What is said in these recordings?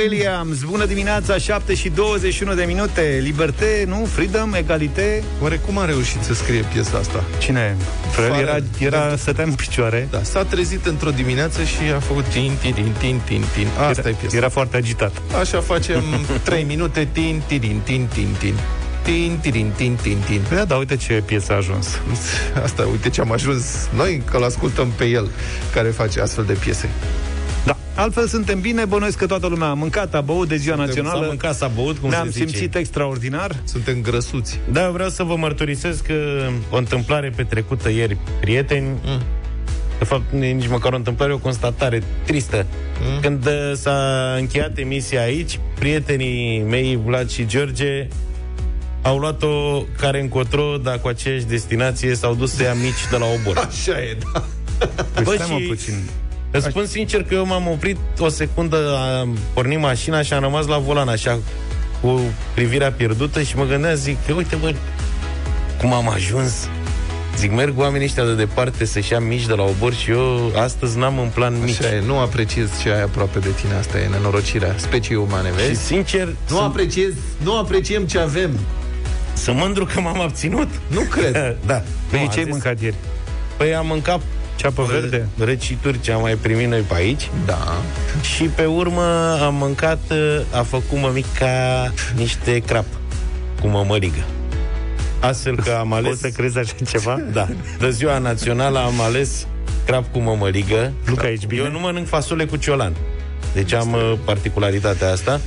Williams. Bună dimineața, 7 și 21 de minute. Liberté, nu? Freedom, egalité. Oare cum a reușit să scrie piesa asta? Cine? Frel era, era stătea în picioare. Da, s-a trezit într-o dimineață și a făcut tin, tin, tin, tin, tin, tin. Asta era, e piesa. Era foarte agitat. Așa facem 3 minute, tin, tin, tin, tin, tin, tin. Tin, tin, tin, tin, tin. Da, da, uite ce piesă a ajuns. Asta, uite ce am ajuns noi, că l-ascultăm pe el, care face astfel de piese. Da, altfel suntem bine, bănuiesc că toată lumea a mâncat, a băut de ziua S-a națională. mâncat, s-a băut, cum Ne-am se zice. simțit extraordinar. Suntem grăsuți. Da, eu vreau să vă mărturisesc că o întâmplare petrecută ieri, prieteni, Mm. de fapt nu e nici măcar o întâmplare, o constatare tristă. Mm. Când uh, s-a încheiat emisia aici, prietenii mei, Vlad și George, au luat-o care încotro, dar cu aceeași destinație s-au dus să ia mici de la obor. Așa e, da. Păi Bă, stai mă și- puțin. Îți spun sincer că eu m-am oprit o secundă, am pornit mașina și am rămas la volan așa cu privirea pierdută și mă gândeam, zic, că uite bă, cum am ajuns. Zic, merg oamenii ăștia de departe să-și ia mici de la obor și eu astăzi n-am în plan mici. Așa e, nu apreciez ce ai aproape de tine, asta e nenorocirea speciei umane, Și vezi? sincer, Nu sunt, apreciez, nu apreciem ce avem. sunt mândru că m-am abținut. Nu cred. da. Păi Nu, ce am ai zis- mâncat ieri? Păi am mâncat Ceapă verde? răcituri ce am mai primit noi pe aici Da. Și pe urmă am mâncat, uh, a făcut mămica niște crap cu mămăligă. Astfel că am ales... Poți să crezi așa ceva? Da. De ziua națională am ales crap cu mămăligă. Luca, ești bine? Eu nu mănânc fasole cu ciolan. Deci am uh, particularitatea asta.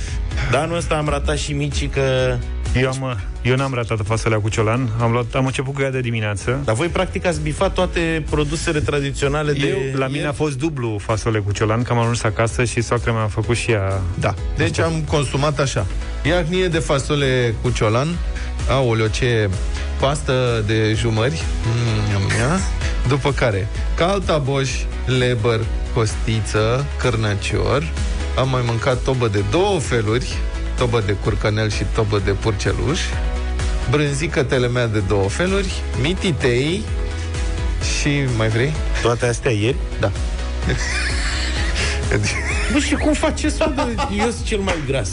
Dar anul ăsta am ratat și micii că... Eu, am, eu n-am ratat fasolea cu ciolan. Am, luat, am început cu ea de dimineață. Dar voi practic ați bifat toate produsele tradiționale de... Eu, la mine a fost dublu fasole cu ciolan, că am ajuns acasă și soacra mea a făcut și ea... Da. Deci am consumat așa. Iacnie de fasole cu ciolan. Aoleo, ce pastă de jumări. Mm, ia. După care, caltaboș, leber, costiță, cârnăcior. Am mai mâncat tobă de două feluri, tobă de curcanel și tobă de purceluș. Brânzică telemea de două feluri, mititei și mai vrei? Toate astea ieri? Da. Bă, și cum faceți să Eu sunt cel mai gras.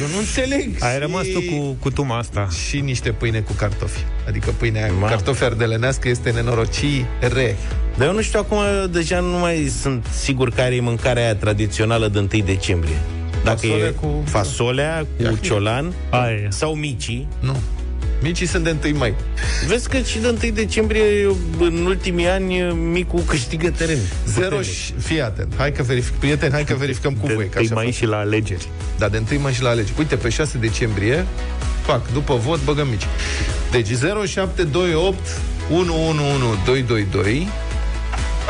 Eu nu înțeleg. Ai rămas tu cu, cu tuma asta. și niște pâine cu cartofi. Adică pâinea aia cu Mamă. cartofi ardelenească este nenorocire. Dar eu nu știu, acum deja nu mai sunt sigur care e mâncarea aia tradițională de 1 decembrie. Dacă Fasole e cu- fasolea cu Iahnie. ciolan Aia e. sau micii. Nu. Micii sunt de 1 mai. Vezi că și de 1 decembrie, în ultimii ani, micul câștigă teren. Zero și... Fii atent. Hai că verific. Prieteni, hai că verificăm cu De voi. Că întâi așa mai fac. și la alegeri. Da, de 1 mai și la alegeri. Uite, pe 6 decembrie, fac, după vot, băgăm mici. Deci 0728 111222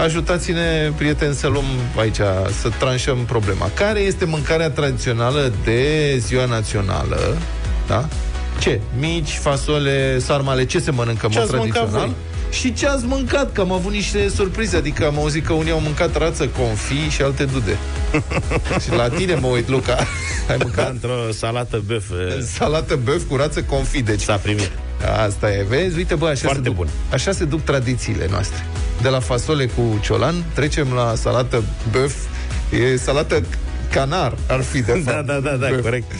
Ajutați-ne, prieteni, să luăm aici, să tranșăm problema. Care este mâncarea tradițională de ziua națională? Da? Ce? Mici, fasole, sarmale, ce se mănâncă în Ce mod ați mâncat tradițional? voi? Și ce ați mâncat? Că am avut niște surprize Adică am auzit că unii au mâncat rață, confi și alte dude Și la tine mă uit, Luca Ai Ca mâncat într-o salată băf salată băf cu rață confi Deci s-a primit. asta e, vezi? Uite bă, așa Foarte se duc, bun. Așa se duc tradițiile noastre De la fasole cu ciolan Trecem la salată băf E salată canar ar fi de Da, fapt da, da, da, Băf. corect.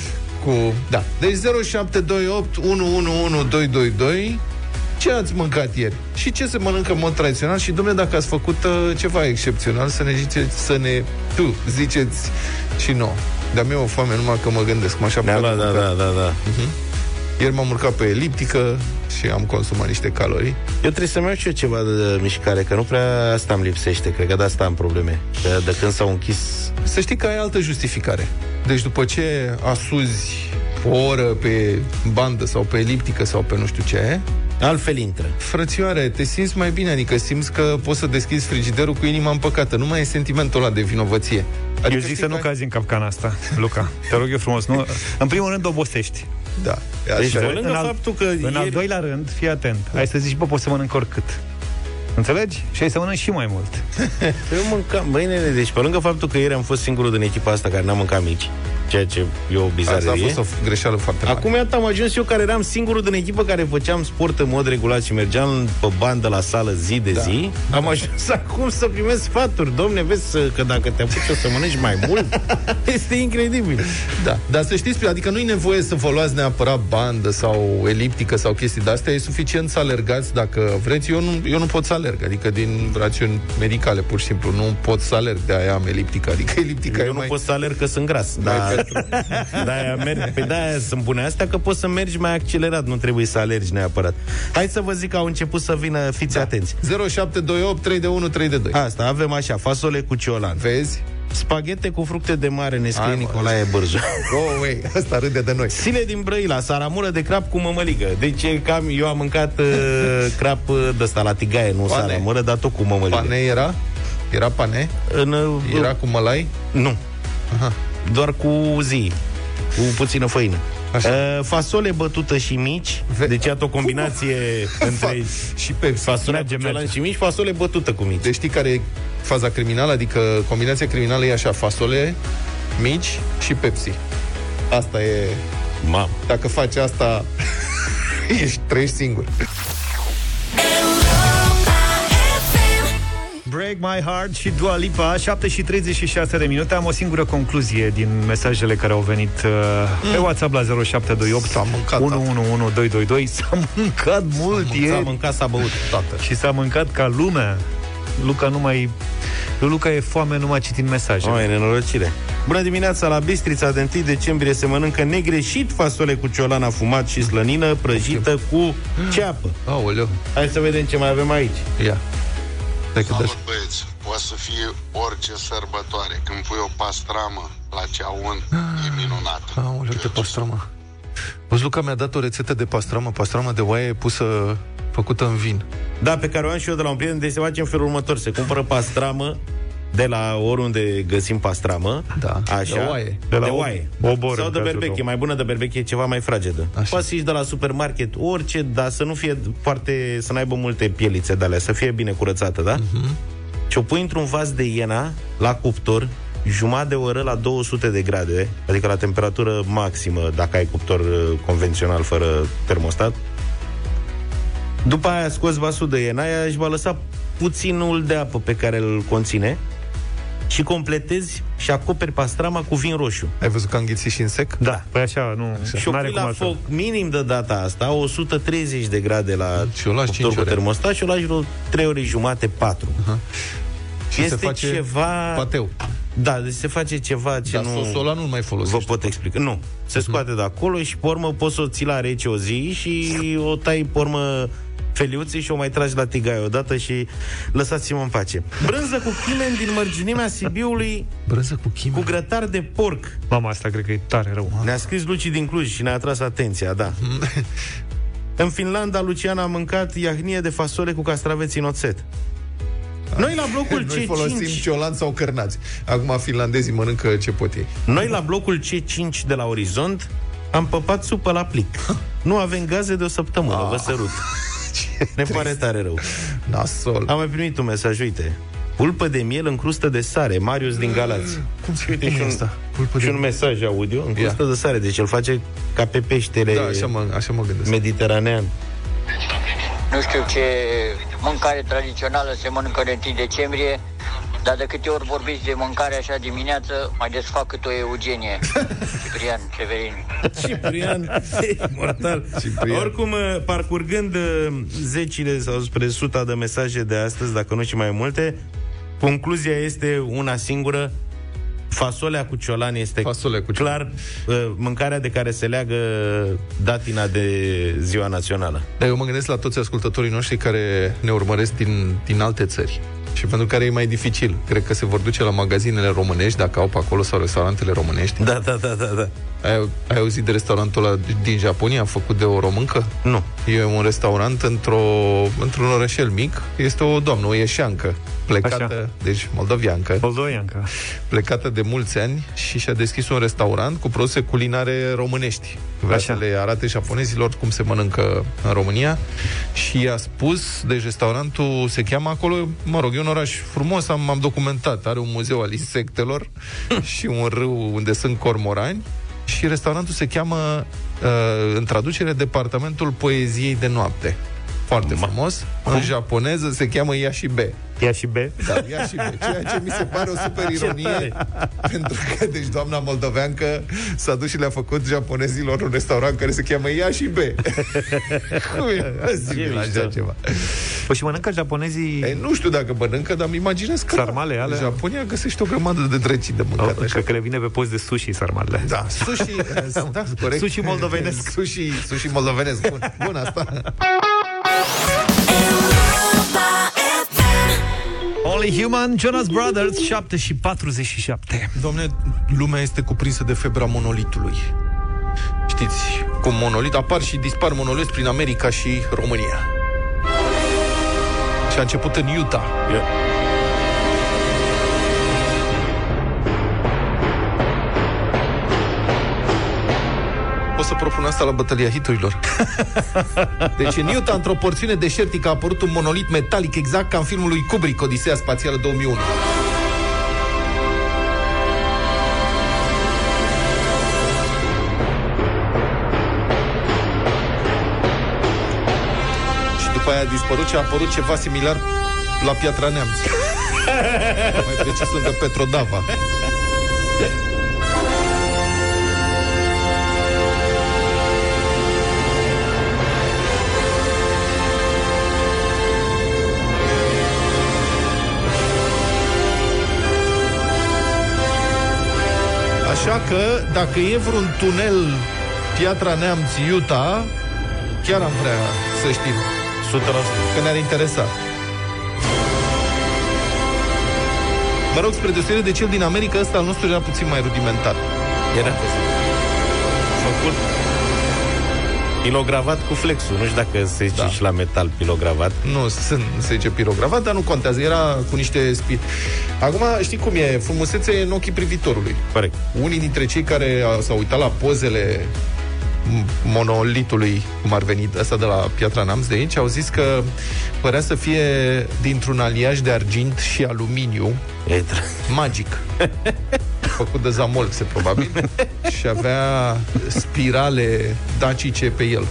cu... Da. Deci 0728 111222 ce ați mâncat ieri? Și ce se mănâncă în mod tradițional? Și, domnule, dacă ați făcut uh, ceva excepțional, să ne ziceți, să ne, tu, ziceți și nouă. Dar mi-e o foame numai că mă gândesc, mă așa Da, da, da, da, da, da. Ieri m-am urcat pe eliptică și am consumat niște calorii. Eu trebuie să-mi iau și eu ceva de mișcare, că nu prea asta îmi lipsește. Cred că de asta am probleme. Că de când s-au închis... Să știi că ai altă justificare. Deci după ce asuzi o oră pe bandă sau pe eliptică sau pe nu știu ce, Altfel intră. Frățioare, te simți mai bine, adică simți că poți să deschizi frigiderul cu inima împăcată. Nu mai e sentimentul ăla de vinovăție. Adică eu zic știi să nu că- cazi în capcana asta, Luca. Te rog eu frumos. Nu, în primul rând obosești. Da, e Deci, așa. pe lângă în al- faptul că În al ieri... doilea rând, fii atent. Ai să zici, bă, pot să mănânc oricât. Înțelegi? Și ai să mănânci și mai mult. Eu mâncam, băi nene, deci pe lângă faptul că ieri am fost singurul din echipa asta care n-a mâncat mici, ceea ce e o Asta a bizarie. fost o greșeală foarte mare. Acum iată am ajuns eu care eram singurul din echipă care făceam sport în mod regulat și mergeam pe bandă la sală zi de zi. Am ajuns acum să primesc sfaturi. Domne, vezi că dacă te apuci o să mănânci mai mult, este incredibil. Da, dar să știți, adică nu e nevoie să vă luați neapărat bandă sau eliptică sau chestii de astea, e suficient să alergați dacă vreți. Eu nu, eu nu pot să alerg, adică din rațiuni medicale, pur și simplu, nu pot să alerg, de aia am eliptică, adică eliptica Eu e nu mai... pot să alerg că sunt gras. Da, da, merg, pe de-aia sunt bune astea că poți să mergi mai accelerat, nu trebuie să alergi neapărat. Hai să vă zic că au început să vină, fiți da. atenți. 0728 3 de 1 3 de 2. Asta, avem așa, fasole cu ciolan. Vezi? Spaghete cu fructe de mare, ne scrie Hai, mă. Nicolae Bârzu. Go away, asta râde de noi. Sile din Brăila, saramură de crap cu mămăligă. Deci e cam, eu am mâncat uh, crap uh, de ăsta la tigaie, nu Pane. saramură, dar tot cu mămăligă. Pane era? Era pane? În, uh, Era cu mălai? Nu. Aha. Doar cu zi. Cu puțină făină. Așa. Uh, fasole bătută și mici. Ve- deci iată o combinație între Și Pepsi. fasole Merge, cu ciolan merge. și mici, fasole bătută cu mici. Deci știi care e faza criminală? Adică combinația criminală e așa, fasole mici și Pepsi. Asta e... Mamă. Dacă faci asta, ești, trăiești singur. Break My Heart și Dua Lipa 7 și 36 de minute Am o singură concluzie din mesajele care au venit uh, Pe WhatsApp la 0728 S-a mâncat, 111222 S-a mâncat mult S-a ieri mâncat, s-a băut. Tată. Și s-a mâncat ca lumea Luca nu mai... Lui Luca e foame numai citind mesaje O, e nenorocire. Bună dimineața la Bistrița de 1 decembrie se mănâncă negreșit fasole cu ciolan afumat și slănină prăjită cu ceapă. Aoleu, Hai să vedem ce mai avem aici. ia. Stai că dă Salut băieți, poate să fie orice sărbătoare Când pui o pastramă la ceaun, e minunat Aoleu, de pastramă. Văzi, Luca mi-a dat o rețetă de pastramă, pastramă de oaie pusă, făcută în vin. Da, pe care o am și eu de la un prieten, deci se face în felul următor. Se cumpără pastramă de la oriunde găsim pastramă. Da, Așa. de oaie. De la de o- oaie. obor, Sau în de cazul berbeche. tău. Mai bună de berbeche e ceva mai fragedă. Așa. Poți să ieși de la supermarket orice, dar să nu fie foarte... să n-aibă multe pielițe de alea, să fie bine curățată, da? Mhm. Și o pui într-un vas de iena, la cuptor, jumătate de oră la 200 de grade, adică la temperatură maximă, dacă ai cuptor uh, convențional fără termostat. După aia scoți vasul de iena, aia își va lăsa puținul de apă pe care îl conține și completezi și acoperi pastrama cu vin roșu. Ai văzut că a înghițit și în sec? Da, păi așa, nu Și o n-are pui cum la altfel. foc minim de data asta, 130 de grade la Și o lași cuptor cinci cu ore. termostat și o lași vreo 3 ore jumate, 4. Și este se face ceva... pateu. Da, deci se face ceva ce Dar nu... sosul ăla nu-l mai Vă folosești. pot explica. Nu. Se scoate de acolo și, pe urmă, poți să o ții la rece o zi și o tai, pe urmă, feliuții și o mai tragi la tigaie odată și lăsați-mă în pace. Brânză cu chimen din mărginimea Sibiului Brânză cu chimie. cu grătar de porc. Mama, asta cred că e tare rău Ne-a scris Luci din Cluj și ne-a atras atenția, da. în Finlanda, Lucian a mâncat iahnie de fasole cu castraveți în oțet. Noi la blocul Noi folosim C5 ciolan sau cărnați. Acum finlandezii mănâncă ce pot ei. Noi la blocul C5 de la Orizont am păpat supă la plic. Nu avem gaze de o săptămână, vă sărut. Ne pare tare rău. Nasol. Am mai primit un mesaj, uite. Pulpă de miel în crustă de sare, Marius din Galați. Cum se Uite cum și e un, asta? Pulpă și de... un mesaj audio în crustă de sare, deci îl face ca pe peștele Da, așa mă, așa mă gândesc. mediteranean. Nu știu ce mâncare tradițională se mănâncă de 1 decembrie, dar de câte ori vorbiți de mâncare așa dimineață, mai desfac cât o eugenie. Ciprian Severin. Ciprian, mortal. Ciprian. Oricum, uh, parcurgând uh, zecile sau spre suta de mesaje de astăzi, dacă nu și mai multe, concluzia este una singură. Fasolea cu ciolan este Fasole cu ciolan. clar uh, mâncarea de care se leagă datina de ziua națională. Dar eu mă gândesc la toți ascultătorii noștri care ne urmăresc din, din alte țări. Și pentru care e mai dificil. Cred că se vor duce la magazinele românești, dacă au pe acolo, sau restaurantele românești. Da, da, da, da, da. Ai, ai auzit de restaurantul ăla din Japonia, făcut de o româncă? Nu. E un restaurant într-o, într-un orășel mic. Este o doamnă, o ieșeancă, plecată, Așa. deci moldoviancă, Moldoianca. plecată de mulți ani și și-a deschis un restaurant cu produse culinare românești. Vrea Așa. să le arate japonezilor cum se mănâncă în România și și i-a spus, deci restaurantul se cheamă acolo, mă rog, e un oraș frumos, am, am documentat, are un muzeu al insectelor și un râu unde sunt cormorani și restaurantul se cheamă, uh, în traducere, Departamentul Poeziei de Noapte. Foarte frumos. În japoneză se cheamă Yashibe. Ia și B. Da, ia și be. Ceea ce mi se pare o super ironie Pentru că, deci, doamna moldoveancă S-a dus și le-a făcut japonezilor Un restaurant care se cheamă Ia și be Cum e posibil așa mișto. ceva? Păi și mănâncă japonezii... E, nu știu dacă mănâncă, dar îmi imaginez că Sarmale da. alea? Japonia găsește o grămadă de drăcii de mâncat Oh, așa. cred că le vine pe post de sushi sarmalele. Da, sushi, da, corect. Sushi moldovenesc. Sushi, sushi moldovenesc, bun, bun asta. Only Human, Jonas Brothers, 7 și 47. Domne, lumea este cuprinsă de febra monolitului. Știți, cum monolit, apar și dispar monoliți prin America și România. Și a început în Utah. Eu- Pot să propun asta la bătălia hiturilor. Deci în Utah, într-o porțiune deșertică, a apărut un monolit metalic exact ca în filmul lui Kubrick, Odiseea Spațială 2001. Și după aia a dispărut și a apărut ceva similar la Piatra Neamț. Mai precis lângă Petrodava. Așa că, dacă e vreun tunel Piatra Neamț, Utah, chiar am vrea să știm, 100%. că ne-ar interesa. Mă rog, spre deosebire de cel din America, ăsta al nostru era puțin mai rudimentar. Era făcut pilogravat cu flexul. Nu știu dacă se zice Da. și la metal pilogravat. Nu sunt, se zice pirogravat, dar nu contează, era cu niște spit. Acum, știi cum e? Frumusețea e în ochii privitorului. Corect. Unii dintre cei care a- s-au uitat la pozele m- monolitului, cum ar veni ăsta de la Piatra Neamț de aici, au zis că părea să fie dintr-un aliaj de argint și aluminiu E tr- magic. Făcut de Zamolxe, probabil. și avea spirale dacice pe el.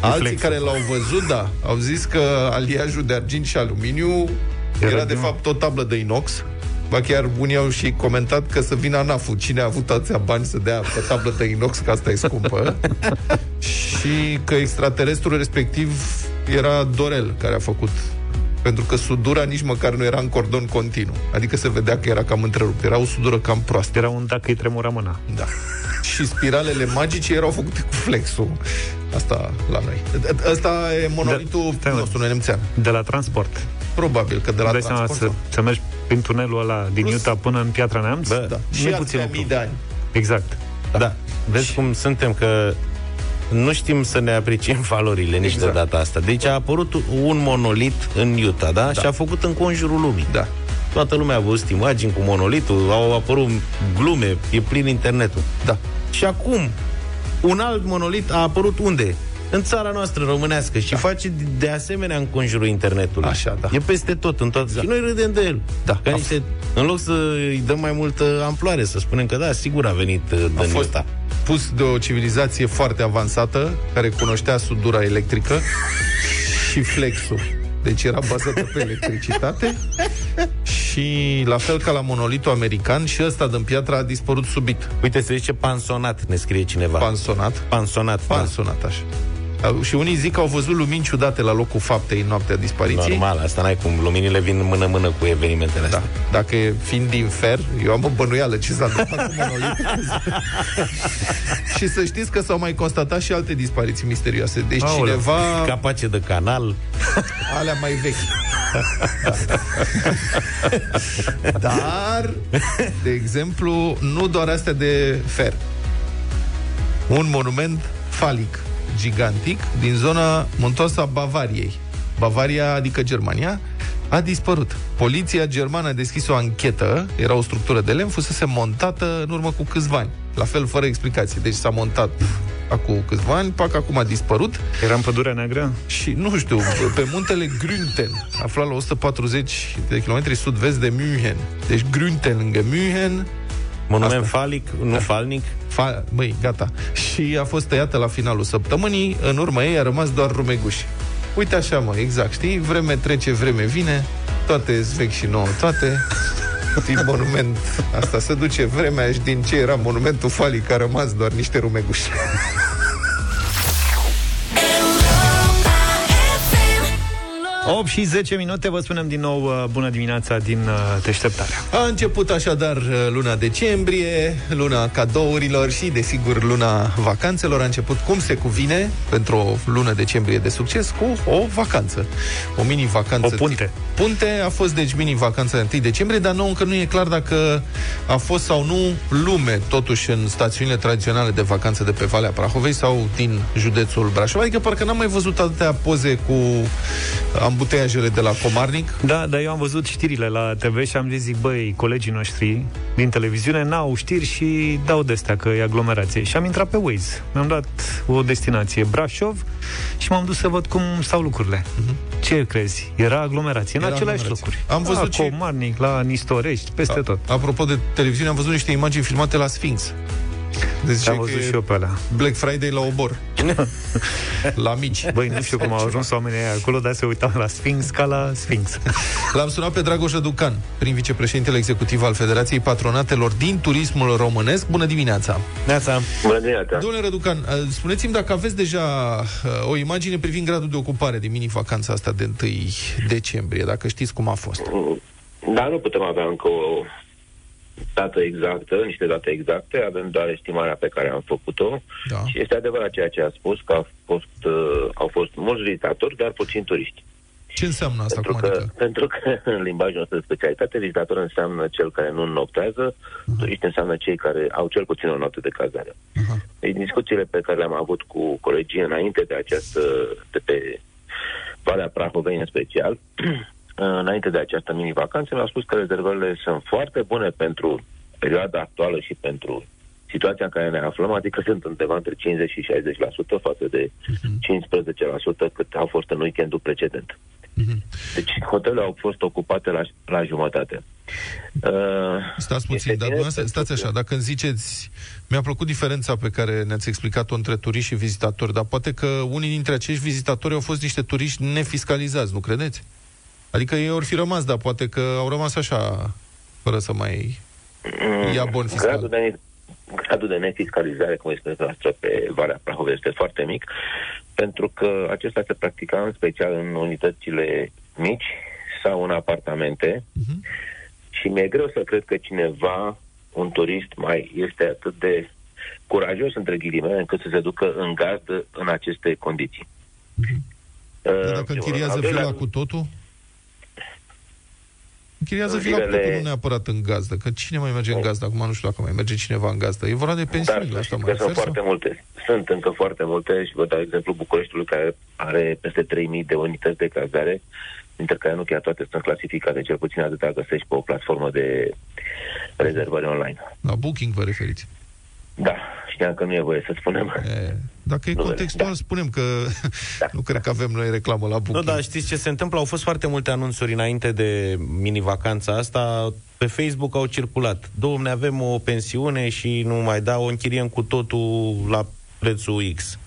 Alții Reflexul. care l-au văzut, da, au zis că aliajul de argint și aluminiu era, Era de din- fapt o tablă de inox. Ba chiar unii au și comentat că să vină ANAF-ul. Cine a avut atâția bani să dea pe tablă de inox, că asta e scumpă. și că extraterestrul respectiv era Dorel, care a făcut pentru că sudura nici măcar nu era în cordon continuu. Adică se vedea că era cam întrerupt. Era o sudură cam proastă. Era un dacă îi tremura mâna. Da. Și spiralele magice erau făcute cu flexul. Asta la noi. Asta e monolitul Da, stai, mă. nostru nemțean. De la transport. Probabil că de la Dai seama transport. să, sau- să mergi prin tunelul ăla din Utah până în Piatra Neamț? Bă, Da. Nu Și e atâția puțin lucru. mii de ani. Exact. Da. da. Vezi cum suntem, că nu știm să ne apreciem valorile nici Exact. de data asta. Deci a apărut un monolit în Utah, da? da. Și a făcut în conjurul lumii. Da. Toată lumea a văzut imagini cu monolitul, au apărut glume, e plin internetul. Da. Și acum, un alt monolit a apărut unde? În țara noastră românească și face de asemenea în conjurul internetului. Așa, da. E peste tot, în tot. Exact. Și noi râdem de el. Da. Ca A niște, în loc să îi dăm mai multă amploare, să spunem că da, sigur a venit uh, A din fost ăsta. Pus de o civilizație foarte avansată, care cunoștea sudura electrică și flexul. Deci era bazată pe electricitate și la fel ca la monolitul american și ăsta din piatră a dispărut subit. Uite, se zice pansonat, ne scrie cineva. Pansonat. pansonat, da. Pansonat, așa. Au- Și unii zic că au văzut lumini ciudate la locul faptei în noaptea dispariției. Normal, asta n-ai cum. Luminile vin mână-mână cu evenimentele Da. astea. Dacă e fiind din fer, eu am o bănuială ce s-a întâmplat cu monolitul. și să știți că s-au mai constatat și alte dispariții misterioase. Deci Aoleu. cineva... Capace de canal. Alea mai vechi. Dar, de exemplu, nu doar astea de fer. Un monument falic gigantic din zona muntoasă a Bavariei. Bavaria, adică Germania, a dispărut. Poliția germană a deschis o anchetă, era o structură de lemn, fusese montată în urmă cu câțiva ani. La fel, fără explicații. Deci s-a montat acum câțiva ani, pac, acum a dispărut. Era în pădurea neagră? Și, nu știu, pe muntele Grünten, aflat la 140 de kilometri sud-vest de München. Deci Grünten lângă München, Monument Asta. falic, nu falnic. Fa- Băi, gata. Și a fost tăiată la finalul săptămânii, în urma ei a rămas doar rumeguși. Uite așa, mă, exact, știi? Vreme trece, vreme vine, toate vechi și nouă, toate. Din monument, asta se duce vremea și din ce era monumentul falic a rămas doar niște rumeguși. 8 și 10 minute, vă spunem din nou uh, bună dimineața din uh, deșteptarea. A început așadar uh, luna decembrie, luna cadourilor și, desigur, luna vacanțelor. A început cum se cuvine pentru o lună decembrie de succes cu o vacanță. O mini-vacanță. O punte. tip Punte a fost, deci, mini-vacanța de 1 decembrie, dar nu, încă nu e clar dacă a fost sau nu lume, totuși, în stațiunile tradiționale de vacanță de pe Valea Prahovei sau din județul Brașov. Adică parcă n-am mai văzut atâtea poze cu ambuteiajele de la Comarnic. Da, dar eu am văzut știrile la TV și am zis, zic, băi, colegii noștri din televiziune n-au știri și dau de-astea că e aglomerație. Și am intrat pe Waze. Mi-am dat o destinație, Brașov, și m-am dus să văd cum stau lucrurile. Ce crezi? Era aglomerație în Mhm. Era aceleași aglomerație. locuri. Am văzut la și- Comarnic, la Nistorești, peste tot. Apropo de televiziune, am văzut niște imagini filmate la Sphinx. Deci Am văzut și eu pe alea. Black Friday la obor. la mici. Băi, nu știu cum au ajuns oamenii aia acolo, dar se uitau la Sphinx ca la Sphinx. L-am sunat pe Dragoș Ducan, prim vicepreședintele executiv al Federației Patronatelor din Turismul Românesc. Bună dimineața! Neața. Bună dimineața! Domnule Răducan, uh, spuneți-mi dacă aveți deja uh, o imagine privind gradul de ocupare de mini-vacanța asta de 1 decembrie, dacă știți cum a fost. Dar nu putem avea încă o dată exactă, niște date exacte, avem doar estimarea pe care am făcut-o Da. și este adevărat ceea ce a spus, că a fost, uh, au fost mulți vizitatori, dar puțin turiști. Ce înseamnă asta? Pentru Cum că, adică? pentru că în limbajul nostru de specialitate, vizitator înseamnă cel care nu noptează, turiști înseamnă cei care au cel puțin o noapte de cazare. Aha. Deci discuțiile pe care le-am avut cu colegii înainte de această, de pe Valea Prahovei în special, înainte de această mini-vacanță, mi-au spus că rezervările sunt foarte bune pentru perioada actuală și pentru situația în care ne aflăm, adică sunt undeva între 50 și 60% față de 15% cât au fost în weekendul precedent. Mhm. Deci hotelele au fost ocupate la, la jumătate. Uh, Stați puțin, este dar bine dumneavoastră, pentru stați așa, că- dacă îmi ziceți, mi-a plăcut diferența pe care ne-ați explicat-o între turiști și vizitatori, dar poate că unii dintre acești vizitatori au fost niște turiști nefiscalizați, nu credeți? Adică ei ori fi rămas, dar poate că au rămas așa, fără să mai ia bon fiscal. Gradul de, gradul de nefiscalizare, cum este noastră pe Valea Prahovei, este foarte mic, pentru că acesta se practica în special în unitățile mici sau în apartamente Mhm. și mi-e greu să cred că cineva, un turist, mai este atât de curajos, între ghilimele, încât să se ducă în gazdă în aceste condiții. Dar Uh, Mhm. dacă primul închiriază rând. Al doilea vila rând, cu totul? Închiriază În vila cu zilele- totul, nu neapărat în gazdă. Că cine mai merge în gazdă? Acum nu știu dacă mai merge cineva în gazdă. E vorba de Dar pensiuni, să la asta știți mai că sunt refer? foarte sau? multe. Sunt încă foarte multe și vă dau exemplu Bucureștiului care are peste 3000 de unități de cazare, dintre care nu chiar toate sunt clasificate, cel puțin atâta găsești pe o platformă de rezervări online. La Booking vă referiți. Da, știam că nu e voie să spunem. E, dacă e Nu, contextual, da. spunem că Da. nu cred că avem noi reclamă la Nu, Booking. dar știți ce se întâmplă? Au fost foarte multe anunțuri înainte de mini-vacanța asta. Pe Facebook au circulat. Domne, avem o pensiune și nu mai da, o închiriem cu totul la prețul X.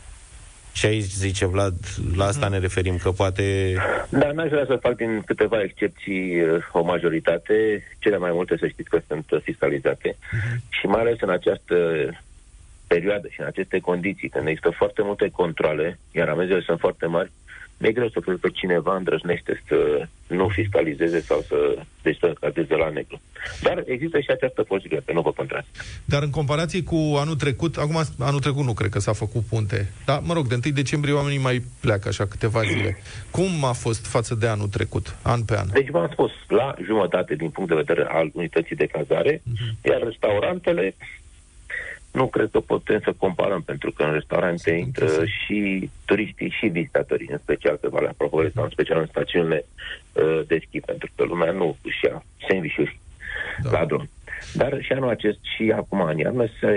Și aici, zice Vlad, la asta ne referim, că poate... Dar n-aș vrea să fac din câteva excepții uh, o majoritate. Cele mai multe să știți că sunt uh, fiscalizate. Și mai ales în această perioadă și în aceste condiții, când există foarte multe controle, iar amenziile sunt foarte mari, mi-e greu să cred că cineva îndrăznește să nu fiscalizeze sau să, deci să cadeze la negru. Dar există și această posibilitate, nu vă contrast. Dar în comparație cu anul trecut, acum anul trecut nu cred că s-a făcut punte. Dar, mă rog, de 1 decembrie oamenii mai pleacă așa câteva zile. Cum a fost față de anul trecut, an pe an? Deci v-am spus, la jumătate din punct de vedere al unității de cazare, iar restaurantele nu cred că putem să comparăm, pentru că în restaurante Sunt intră închise. și turiștii și vizitatorii, în special pe Valea Prohovei sau în special în stațiunile uh, de schi, pentru că lumea nu își ia sandvișuri Da. la drum. Dar și anul acest și acum în iarnă se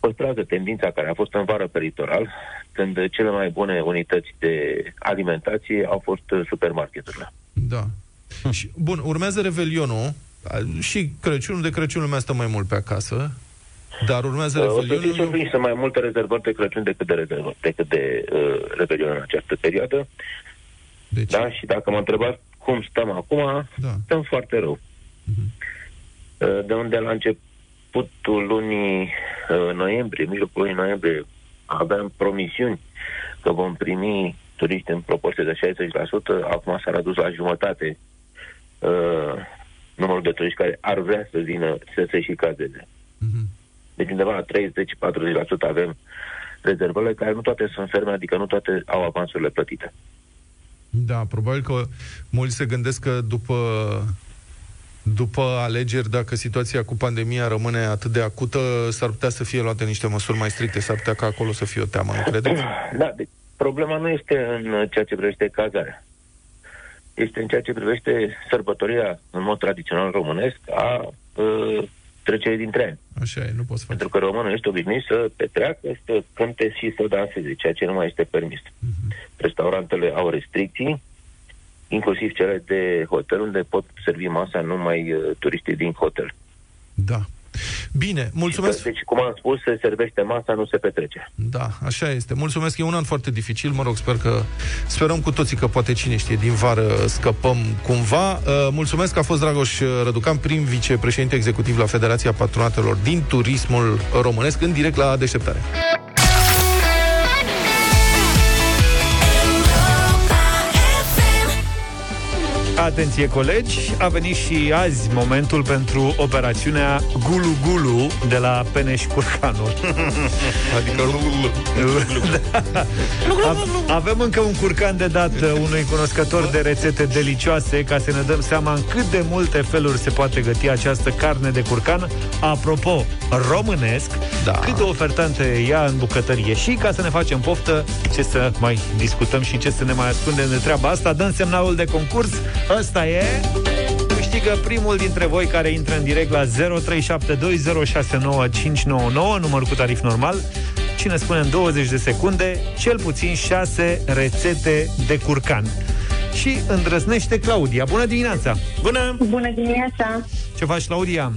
păstrează tendința care a fost în vară pe litoral, când cele mai bune unități de alimentație au fost uh, supermarketurile. Da. Și, bun, urmează Revelionul. Și Crăciunul de Crăciun lumea stă mai mult pe acasă. Dar urmează Uh, O să Revelionul. fiți surprins, sunt mai multe rezervări de Crăciun decât de rezervări, decât de uh, Revelion în această perioadă. Deci, Da, și dacă mă întrebați cum stăm acum, Da. stăm foarte rău. Uh, De unde la începutul lunii uh, noiembrie, mijlocul lunii noiembrie, aveam promisiuni că vom primi turiști în proporție de 60%, acum s-a redus la jumătate uh, numărul de turiști care ar vrea să vină să se și cazeze. Mhm. Deci undeva la 30-40% avem rezervările care nu toate sunt ferme, adică nu toate au avansurile plătite. Da, probabil că mulți se gândesc că după după alegeri, dacă situația cu pandemia rămâne atât de acută, s-ar putea să fie luate niște măsuri mai stricte, s-ar putea ca acolo să fie o teamă, nu credeți? Da, deci problema nu este în ceea ce privește cazarea. Este în ceea ce privește sărbătoria în mod tradițional românesc a uh, trecerii dintre ani. Așa e, nu poți face. Pentru că românul este obișnuit să petreacă, să cânte și să danseze, ceea ce nu mai este permis. Restaurantele au restricții, inclusiv cele de hotel, unde pot servi masa numai uh, turiștii din hotel. Da. Bine, mulțumesc. Deci, cum am spus, se servește masa, nu se petrece. Da, așa este. Mulțumesc, e un an foarte dificil, mă rog, sper că sperăm cu toții că poate cine știe, din vară scăpăm cumva. Uh, mulțumesc că a fost Dragoș Răducan, prim vicepreședinte executiv la Federația Patronatelor din Turismul Românesc, în direct la deșteptare. Atenție colegi, a venit și azi momentul pentru operațiunea Gulu Gulu de la Peneș Curcanul. Adică A- Avem încă un curcan de dat uh, unui cunoscător de rețete delicioase ca să ne dăm seama în cât de multe feluri se poate găti această carne de curcan. Apropo, românesc, Da. cât de ofertantă e ea în bucătărie. Și ca să ne facem poftă, ce să mai discutăm și ce să ne mai ascundem de treaba asta, dăm semnalul de concurs. Ăsta e... Câștigă primul dintre voi care intră în direct la 0372069599, număr cu tarif normal. Cine spune în 20 de secunde, cel puțin 6 rețete de curcan. Și îndrăznește Claudia. Bună dimineața! Bună! Bună dimineața! Ce faci, Claudia?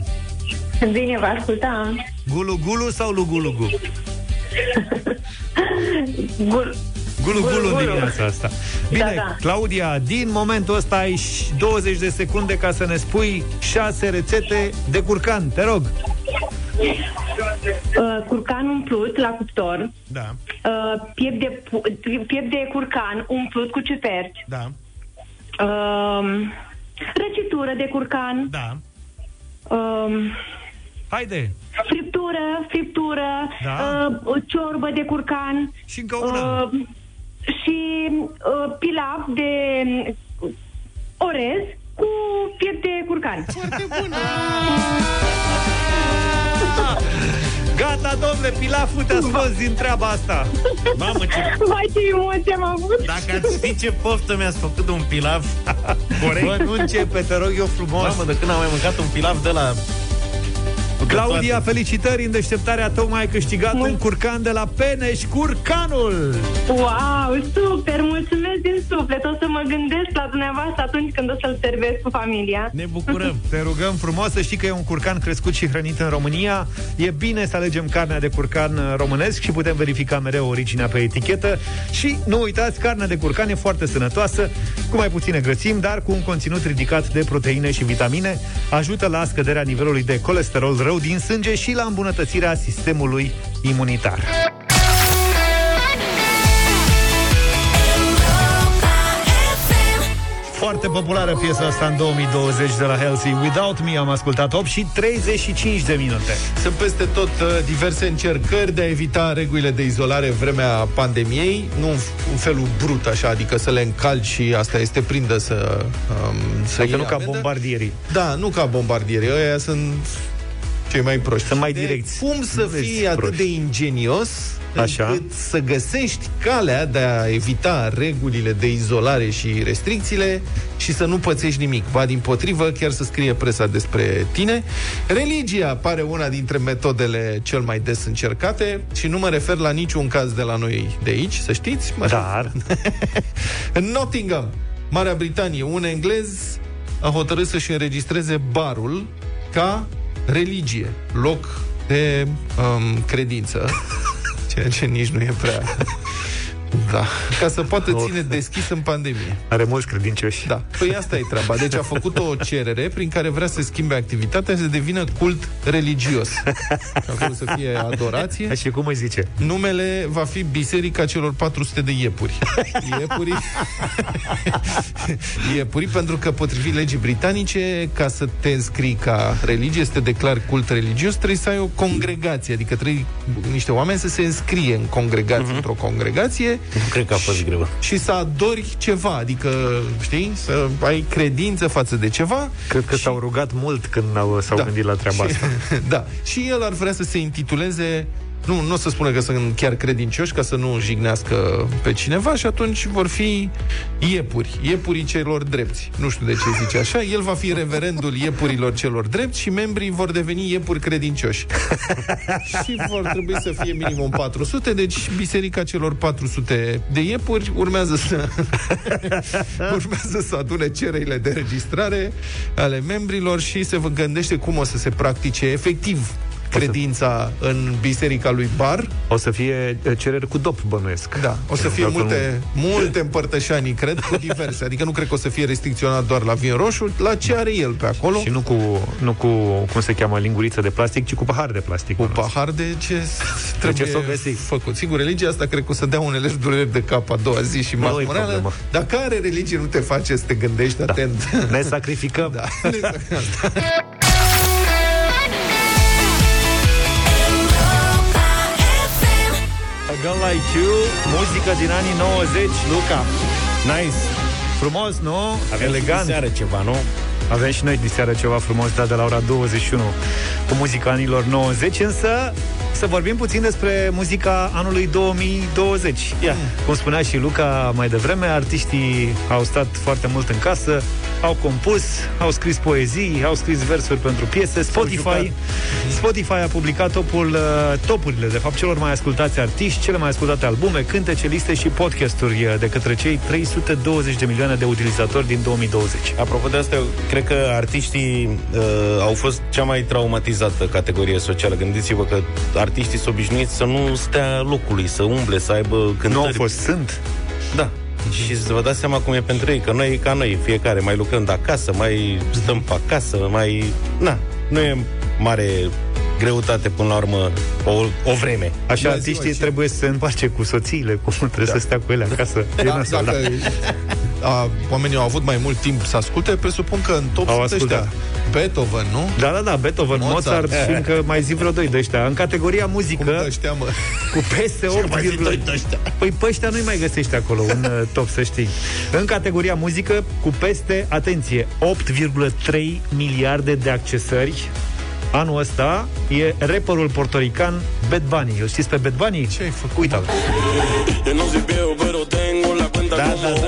Bine, vă ascultam. Gulu-gulu sau lugulugu? Gul... Gulu-gulu în Gulu-gulu. dimineața asta. Bine, Da, da. Claudia, din momentul ăsta ai și 20 de secunde ca să ne spui 6 rețete de curcan. Te rog! Uh, curcan umplut la cuptor, Da, uh, piept, de, pu- piept de curcan umplut cu ciuperci, da, uh, răcitură de curcan, da. uh, Haide! friptură, friptură, Da. uh, ciorbă de curcan Și încă una. uh, și uh, pilaf de uh, orez cu piept de curcan. Gata, domnule, pilaful te-a scos din treaba asta. Mamă, ce... Vai, ce emoție am avut! Dacă ați ști ce poftă mi-ați făcut de un pilaf corect. Bă, nu începe, te rog eu frumos. Mamă, de când am mai mâncat un pilaf de la... Claudia, toate. felicitări în deșteptarea tocmai ai câștigat un curcan de la Peneș, curcanul! Wow, super! Mulțumesc din suflet! O să mă gândesc la dumneavoastră atunci când o să-l servesc cu familia. Ne bucurăm. Te rugăm frumos să știi că e un curcan crescut și hrănit în România. E bine să alegem carnea de curcan uh, românesc și putem verifica mereu originea pe etichetă. Și nu uitați, carnea de curcan e foarte sănătoasă, cu mai puține grăsimi, dar cu un conținut ridicat de proteine și vitamine. Ajută la scăderea nivelului de colesterol rău din sânge și la îmbunătățirea sistemului imunitar. Foarte populară piesa asta în 2020 de la Halsey. Without Me am ascultat 8 și 35 de minute. Sunt peste tot uh, diverse încercări de a evita regulile de izolare în vremea pandemiei, nu în, în felul brut așa, adică să le încalci și asta este prindă să um, să Adică iei nu ca amendă. bombardierii. Da, nu ca bombardierii, ăia sunt cei mai proști. Sunt mai De direcți. Cum să Vezi, fii atât proști. de ingenios Așa. încât să găsești calea de a evita regulile de izolare și restricțiile și să nu pățești nimic. Ba din potrivă, chiar să scrie presa despre tine. Religia pare una dintre metodele cel mai des încercate și nu mă refer la niciun caz de la noi de aici, să știți. Mă Dar, în Nottingham, Marea Britanie, un englez a hotărât să-și înregistreze barul ca religie, loc de um, credință, ceea ce nici nu e prea... Da, ca să poată ține deschis în pandemie. are mulți credincioși. Da, păi asta e treaba. Deci a făcut o cerere prin care vrea să schimbe activitatea și să devină cult religios. Și acolo să fie adorație. Și cum îi zice? Numele va fi Biserica celor 400 de iepuri. Iepuri, iepuri pentru că potrivit legii britanice, ca să te înscrii ca religie, să te declari cult religios, trebuie să ai o congregație, adică trebuie niște oameni să se înscrie în congregație, uh-huh. într-o congregație Nu cred că a fost greu. și să adori ceva, adică, știi, să ai credință față de ceva. Cred că s-au rugat mult când au, s-au Da. gândit la treaba și, asta. da. Și el ar vrea să se intituleze nu, nu o să spună că sunt chiar credincioși ca să nu jignească pe cineva și atunci vor fi iepuri, iepurii celor drepți. Nu știu de ce zice așa. El va fi reverendul iepurilor celor drepți și membrii vor deveni iepuri credincioși. și vor trebui să fie minimum 400, deci biserica celor 400 de iepuri urmează să urmează să adune cererile de registrare ale membrilor și se gândește cum o să se practice efectiv credința în biserica lui Bar. O să fie eh, cereri cu dop, bănuiesc. Da, o să fie Dacă multe, multe împărtășanii, cred, cu diverse. Adică nu cred că o să fie restricționat doar la vin roșu, la ce are el pe acolo. Și nu cu, nu cu, cum se cheamă, linguriță de plastic, ci cu pahar de plastic. Cu bănuiesc. pahar de ce trebuie ce s-o găsi. făcut. Sigur, religia asta cred că o să dea unele dureri de cap a doua zi și Nu-i masmorală. problemă. Dar care religie nu te face să te gândești atent? Ne sacrificăm. Da. A Girl Like You, muzică din anii 90, Luca. Nice. Frumos, nu? Avem Elegant. și seară ceva, nu? Avem și noi diseară ceva frumos, da, de la ora 21, cu muzica anilor 90, însă să vorbim puțin despre muzica anului 2020. Ia. Cum spunea și Luca mai devreme, artiștii au stat foarte mult în casă, au compus, au scris poezii, au scris versuri pentru piese. Spotify, Spotify a publicat topul, uh, topurile, de fapt, celor mai ascultați artiști, cele mai ascultate albume, cântece, liste și podcasturi uh, de către cei 320 de milioane de utilizatori din 2020. Apropo de asta, eu cred că artiștii uh, au fost cea mai traumatizată categorie socială. Gândiți-vă că artiștii sunt obișnuiți să nu stea locului, să umble, să aibă cântări. Nu au fost, sunt. Da. Și să vă dați seama cum e pentru ei, că noi, ca noi, fiecare, mai lucrăm de acasă, mai stăm pe acasă, mai... Na, nu e mare greutate până la urmă o, o vreme. Așa, Da, artiștii zi, mă, ce- trebuie să se împace cu soțiile, cum trebuie să stea cu ele acasă. E Da, nasol, dacă a, oamenii au avut mai mult timp să asculte, presupun că în top Au sunt ascultat. ăștia. Beethoven, nu? Da, da, da, Beethoven, Mozart. Mozart, și încă mai zi vreo doi de ăștia. În categoria Cum muzică, dă ăștia, mă? cu peste 8, mai zi doi de ăștia? Păi pe ăștia nu-i mai găsești acolo un uh, top, să știi. În categoria muzică, cu peste, atenție, 8,3 miliarde de accesări. Anul ăsta e rapperul portorican Bad Bunny. Îl știți pe Bad Bunny? Ce ai făcut? Uite-l. Yo no soy viejo, pero tengo la cuenta Da, como da, da.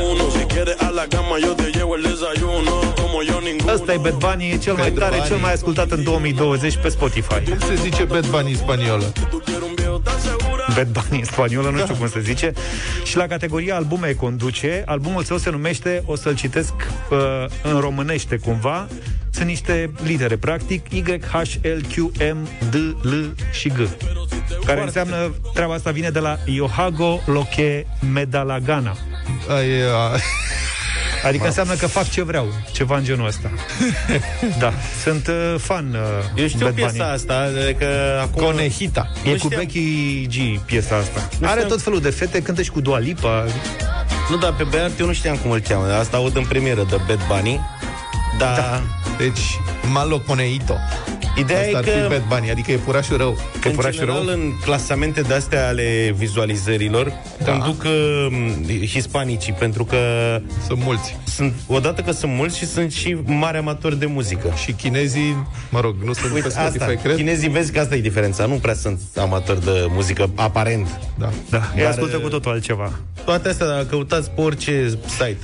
Uno. Si quieres a la cama, yo te llevo el desayuno. Como yo ninguno. Ăsta e Bad Bunny, e cel mai Bad tare, Bunny. cel mai ascultat în 2020 pe Spotify. Cum se zice Bad Bunny în spaniolă? Tú quieres un viejo tan segura. Bad Bunny în spaniolă, nu știu cum se zice. Și la categoria albume conduce, albumul său se numește, o să-l citesc uh, în românește cumva, sunt niște litere, practic, Y, H, L, Q, M, D, L și G. Care înseamnă, treaba asta vine de la Iohago Loche Medalagana. Ai, a, Adică înseamnă că fac ce vreau, ceva în genul ăsta. Da, sunt uh, fan uh, Eu știu Bad piesa Bunny. asta, că acum... Conejita. E Nu cu știam. Becky G piesa asta. Nu Are știam. tot felul de fete, cântă și cu Dua Lipa. Nu, dar pe Beat eu nu știam cum îl cheamă. Asta aud în premieră de Bad Bunny. Da. Deci, Malo Coneito. Ideea Asta e ar că- fi Bad Bunny, adică e purașul rău. Că În purașul general, rău? în clasamente de-astea ale vizualizărilor, Da. conduc uh, hispanicii, pentru că Sunt mulți. sunt, odată că sunt mulți și sunt și mari amatori de muzică. Și chinezii, mă rog, nu sunt pe Uite, Spotify, asta, cred. chinezii vezi că asta e diferența, nu prea sunt amatori de muzică, aparent. Da. Da, ei Dar, ascultă uh, cu totul altceva. Toate astea, dacă căutați pe orice site,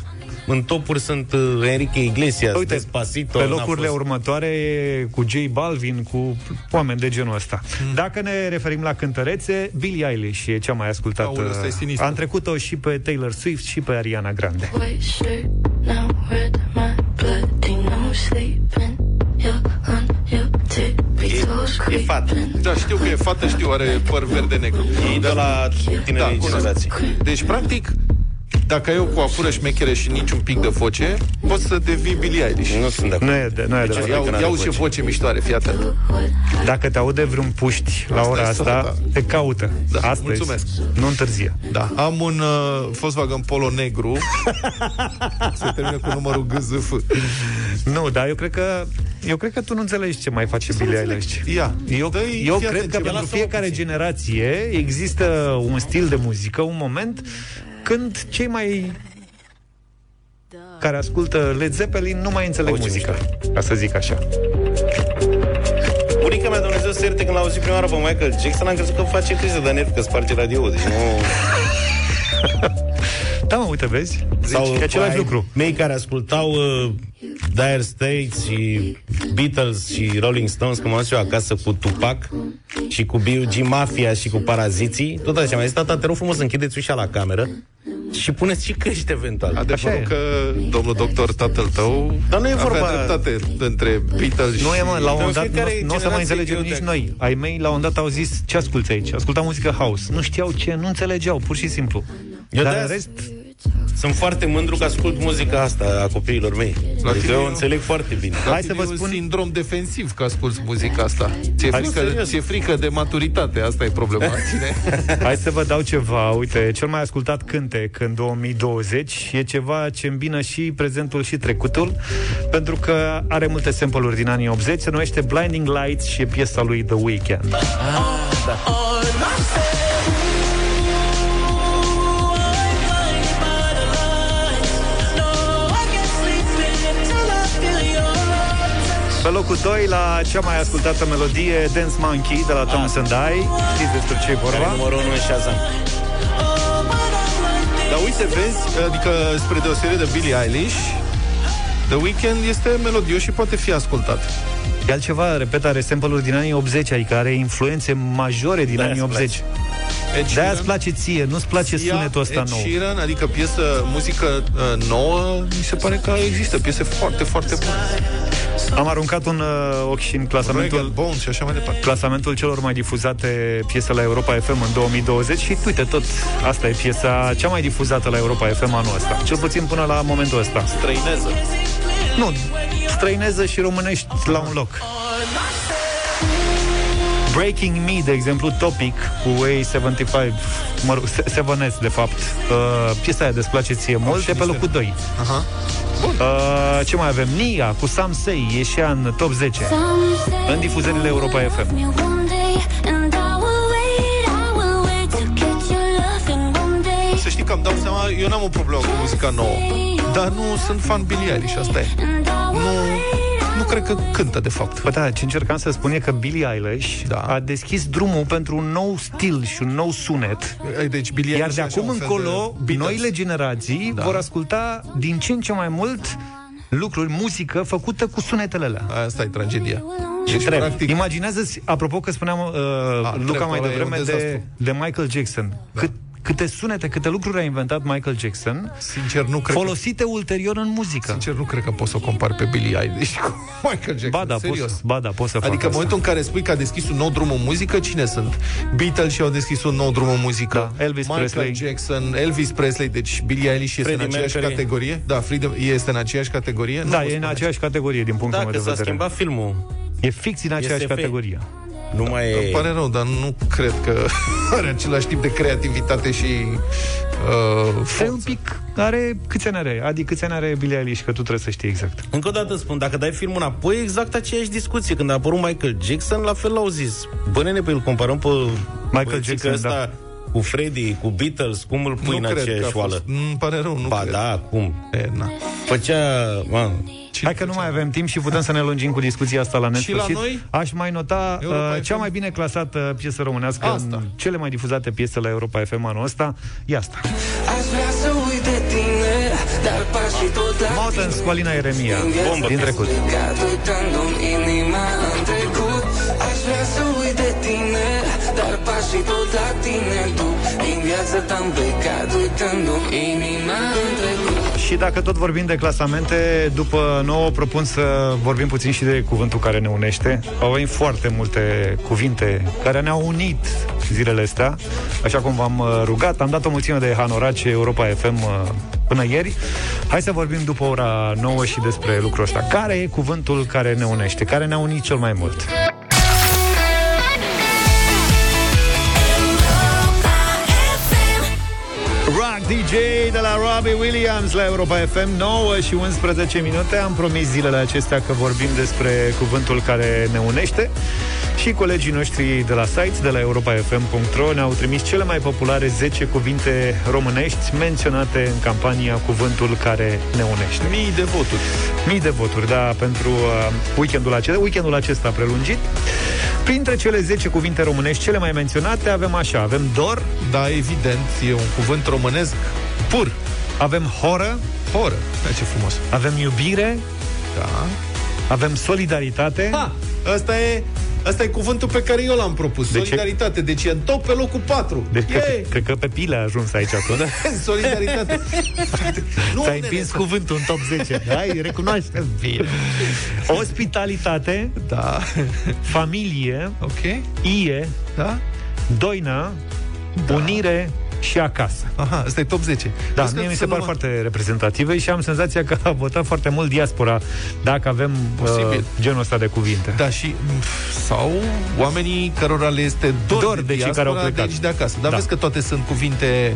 în topuri sunt uh, Enrique Iglesias, Uite, Despacito, pe n-a locurile fost. următoare e cu J Balvin, cu oameni de genul ăsta. Hmm. Dacă ne referim la cântărețe, Billie Eilish e cea mai ascultată. Aoleu, ăsta e sinistru. Am trecut-o și pe Taylor Swift și pe Ariana Grande. White shirt, now red, my bloody no sleeping. You're on your tippy toes E fată. creeping. Da, știu că e fată, știu, are păr verde-negru. E de la tinerii Da, generații. Deci, practic, dacă ai o coafură șmechere și nici un pic de foce, poți să devii Billie Eilish. Nu sunt de Nu acord. e, de, nu e Deci adevărat. ia- Ia, că n-are ia uzi ce voce. voce miștoare, fii atent. Dacă te aude vreun puști la Asta ora e asta, sănătate. te caută. Da, Astăzi. mulțumesc. Nu întârzie. Da, am un uh, Volkswagen Polo negru. Se termină cu numărul GZF. Nu, dar eu cred că eu cred că tu nu înțelegi ce mai face Billie Eilish. Ia, Eu, dă-i, eu fii cred atent că ce- pentru lasă-mă fiecare puțin. generație există un stil de muzică, un moment când cei mai care ascultă Led Zeppelin nu mai înțeleg Auzi, muzica, ca să zic așa. Bunica mea, Dumnezeu să ierte, când l-a auzit prima oară pe Michael Jackson, am crezut că face criză de nervi, că sparge radio Deci nu... Da, mă, uite, vezi? Sau e același ai lucru. Mei care ascultau uh, Dire Straits și Beatles și Rolling Stones, când m-am dus eu acasă cu Tupac și cu B.U.G. Mafia și cu Paraziții, tot așa, mi-a zis, tata, te rog frumos să închideți ușa la cameră și puneți și căști eventual. Adevărul Așa e. că domnul doctor, tatăl tău, Dar nu e avea vorba- dreptate între Beatles Nu e, mă, la un moment dat fiecare nu, nu o să mai generație înțelegem eu nici de- noi. Ai mei, la un moment dat, au zis, ce asculți aici? Ascultam muzică house. Nu știau ce, nu înțelegeau, pur și simplu. Eu Dar de-aia în rest, Sunt foarte mândru că ascult muzica asta a copiilor mei. La Adică tine eu e- o înțeleg foarte bine. La Hai tine să vă e un spun- sindrom defensiv că asculti muzica asta. Ți-e Hai, frică, serios. ți-e frică de maturitate, asta e problema. Ține. Hai să vă dau ceva. Uite, cel mai ascultat cântec în 2020 e ceva ce îmbină și prezentul și trecutul, pentru că are multe sample-uri din anii 80, se numește Blinding Lights și e piesa lui The Weeknd. Pe locul 2, la cea mai ascultată melodie, Dance Monkey, de la Thomas and I. Știți despre ce e Care e vorba? numărul 1 în Shazam. Dar uite, vezi, adică spre deosebire de Billie Eilish, The Weeknd este melodios și poate fi ascultat. E altceva, repet, are sample-uri din anii 80, adică are influențe majore din De-aia anii îți 80. Ed De-aia Sheeran- îți place ție, nu-ți place Sia, sunetul ăsta Ed nou. Sheeran, adică piesă, muzică uh, nouă, mi se pare că există piese foarte, foarte bune. Am aruncat un uh, ochi și în Reggae, clasamentul Bones și așa mai departe. clasamentul celor mai difuzate piese la Europa FM în 2020 și uite tot, asta e piesa cea mai difuzată la Europa FM anul ăsta, cel puțin până la momentul ăsta. Străineză. Nu, străineză și românești la un loc. Breaking Me, de exemplu, Topic cu A75, mă rog, 7S, de fapt. Uh, piesa aia desplace ție mult, și e pe niște- locul 2. Aha. Uh, ce mai avem? Nia cu Sam Say, ieșea în top 10. În difuzările Europa FM. Să știi că îmi dau seama, eu n-am o problemă cu muzica nouă. Dar nu sunt fan Billie Eilish, asta e. Nu, nu cred că cântă, de fapt. Bă, da, ce încercam să spun e că Billie Eilish Da. a deschis drumul pentru un nou stil și un nou sunet. Deci Billie Iar Eilish de e așa acum un fel încolo, de Beatles. noile generații Da. vor asculta din ce în ce mai mult lucruri, muzică făcută cu sunetele alea. Asta e tragedia. Și Deci, trebuie. practic, Imaginează-ți, apropo că spuneam uh, Luca trebuie, mai ăla e devreme un de, dezastru. de Michael Jackson. Cât, câte sunete, câte lucruri a inventat Michael Jackson, sincer, nu cred că folosite ulterior în muzică. Sincer, nu cred că poți să o compari pe Billie Eilish cu Michael Jackson. Ba da, serios. poți, ba da, poți să fac Adică în asta. momentul în care spui că a deschis un nou drum în muzică, cine sunt? Beatles și au deschis un nou drum în muzică. Da, Elvis Michael Presley. Jackson, Elvis Presley, deci Billie Eilish este Freddie în aceeași Mercury. categorie. Da, Freedom este în aceeași categorie. Nu Da, vă e în spuneți. aceeași categorie din punctul Da, meu că de s-a vedere. schimbat filmul. E fix în aceeași SF. categorie. Nu mai Îmi e... pare rău, dar nu cred că are același tip de creativitate și uh, E un forță. pic... Are câți ani are? Adi, câți ani are Billie Eilish? Că tu trebuie să știi exact. Încă o dată spun, dacă dai filmul înapoi, e exact aceeași discuție. Când a apărut Michael Jackson, la fel l-au zis. Bă, nene, pe îl comparăm pe Băiețică Jackson, ăsta da. cu Freddy, cu Beatles, cum îl pui Nu în cred că a aceeași fost. oală? Îmi pare rău, nu Ba cred. da, cum? E, na. Făcea... Man, Hai că nu mai avem timp și putem să ne lungim cu discuția asta la nesfârșit. la noi? Aș mai nota Europa uh, FM? cea mai bine clasată piesă românească Asta. în cele mai difuzate piese la Europa FM anul ăsta. E asta. Aș vrea să uit de tine Dar pași tot la Mountains cu Alina Eremia. Bombă. Din trecut. Legat uitându-mi inima în trecut Aș vrea să uit de tine Dar pași tot la tine Tu din viața ta-am plecat Uitându-mi inima în trecut Și dacă tot vorbim de clasamente, după nouă propun să vorbim puțin și de cuvântul care ne unește. Au venit foarte multe cuvinte care ne-au unit zilele astea, așa cum v-am uh, rugat. Am dat o mulțime de hanorace Europa FM uh, până ieri. Hai să vorbim după ora 9 și despre lucrul ăsta. Care e cuvântul care ne unește? Care ne-a unit cel mai mult? DJ de la Robbie Williams la Europa FM 9 și 11 minute. Am promis zilele acestea că vorbim despre cuvântul care ne unește Și colegii noștri de la site, de la europafm.ro Ne-au trimis cele mai populare 10 cuvinte românești Menționate în campania Cuvântul care ne unește Mii de voturi. Mii de voturi, da, pentru uh, weekendul acesta, weekendul acesta prelungit. Printre cele 10 cuvinte românești cele mai menționate avem așa, avem dor, Da, evident, e un cuvânt românesc pur. avem horă, Horă. Da, ce frumos. avem iubire, Da. Avem solidaritate. Ha! Asta e, asta e cuvântul pe care eu l-am propus. De ce? Solidaritate. Deci e în top pe locul 4. Deci cred, Yay! cred că pe pile a ajuns aici tu, da? Solidaritate. nu, Ți-ai nene, împins cuvântul în top 10. Hai, recunoaște bine. Ospitalitate, Da. familie, Ok. ie, Da? doină, unire și acasă. Aha, asta e top 10. Da, Vezi că mie mi se să par nu mă- foarte reprezentative și am senzația că a votat foarte mult diaspora dacă avem uh, Posibil. genul ăsta de cuvinte. Da, și pf, sau oamenii cărora le este dor, Dor de, de cei diaspora, care au plecat. de aici de acasă. Dar Da. vezi că toate sunt cuvinte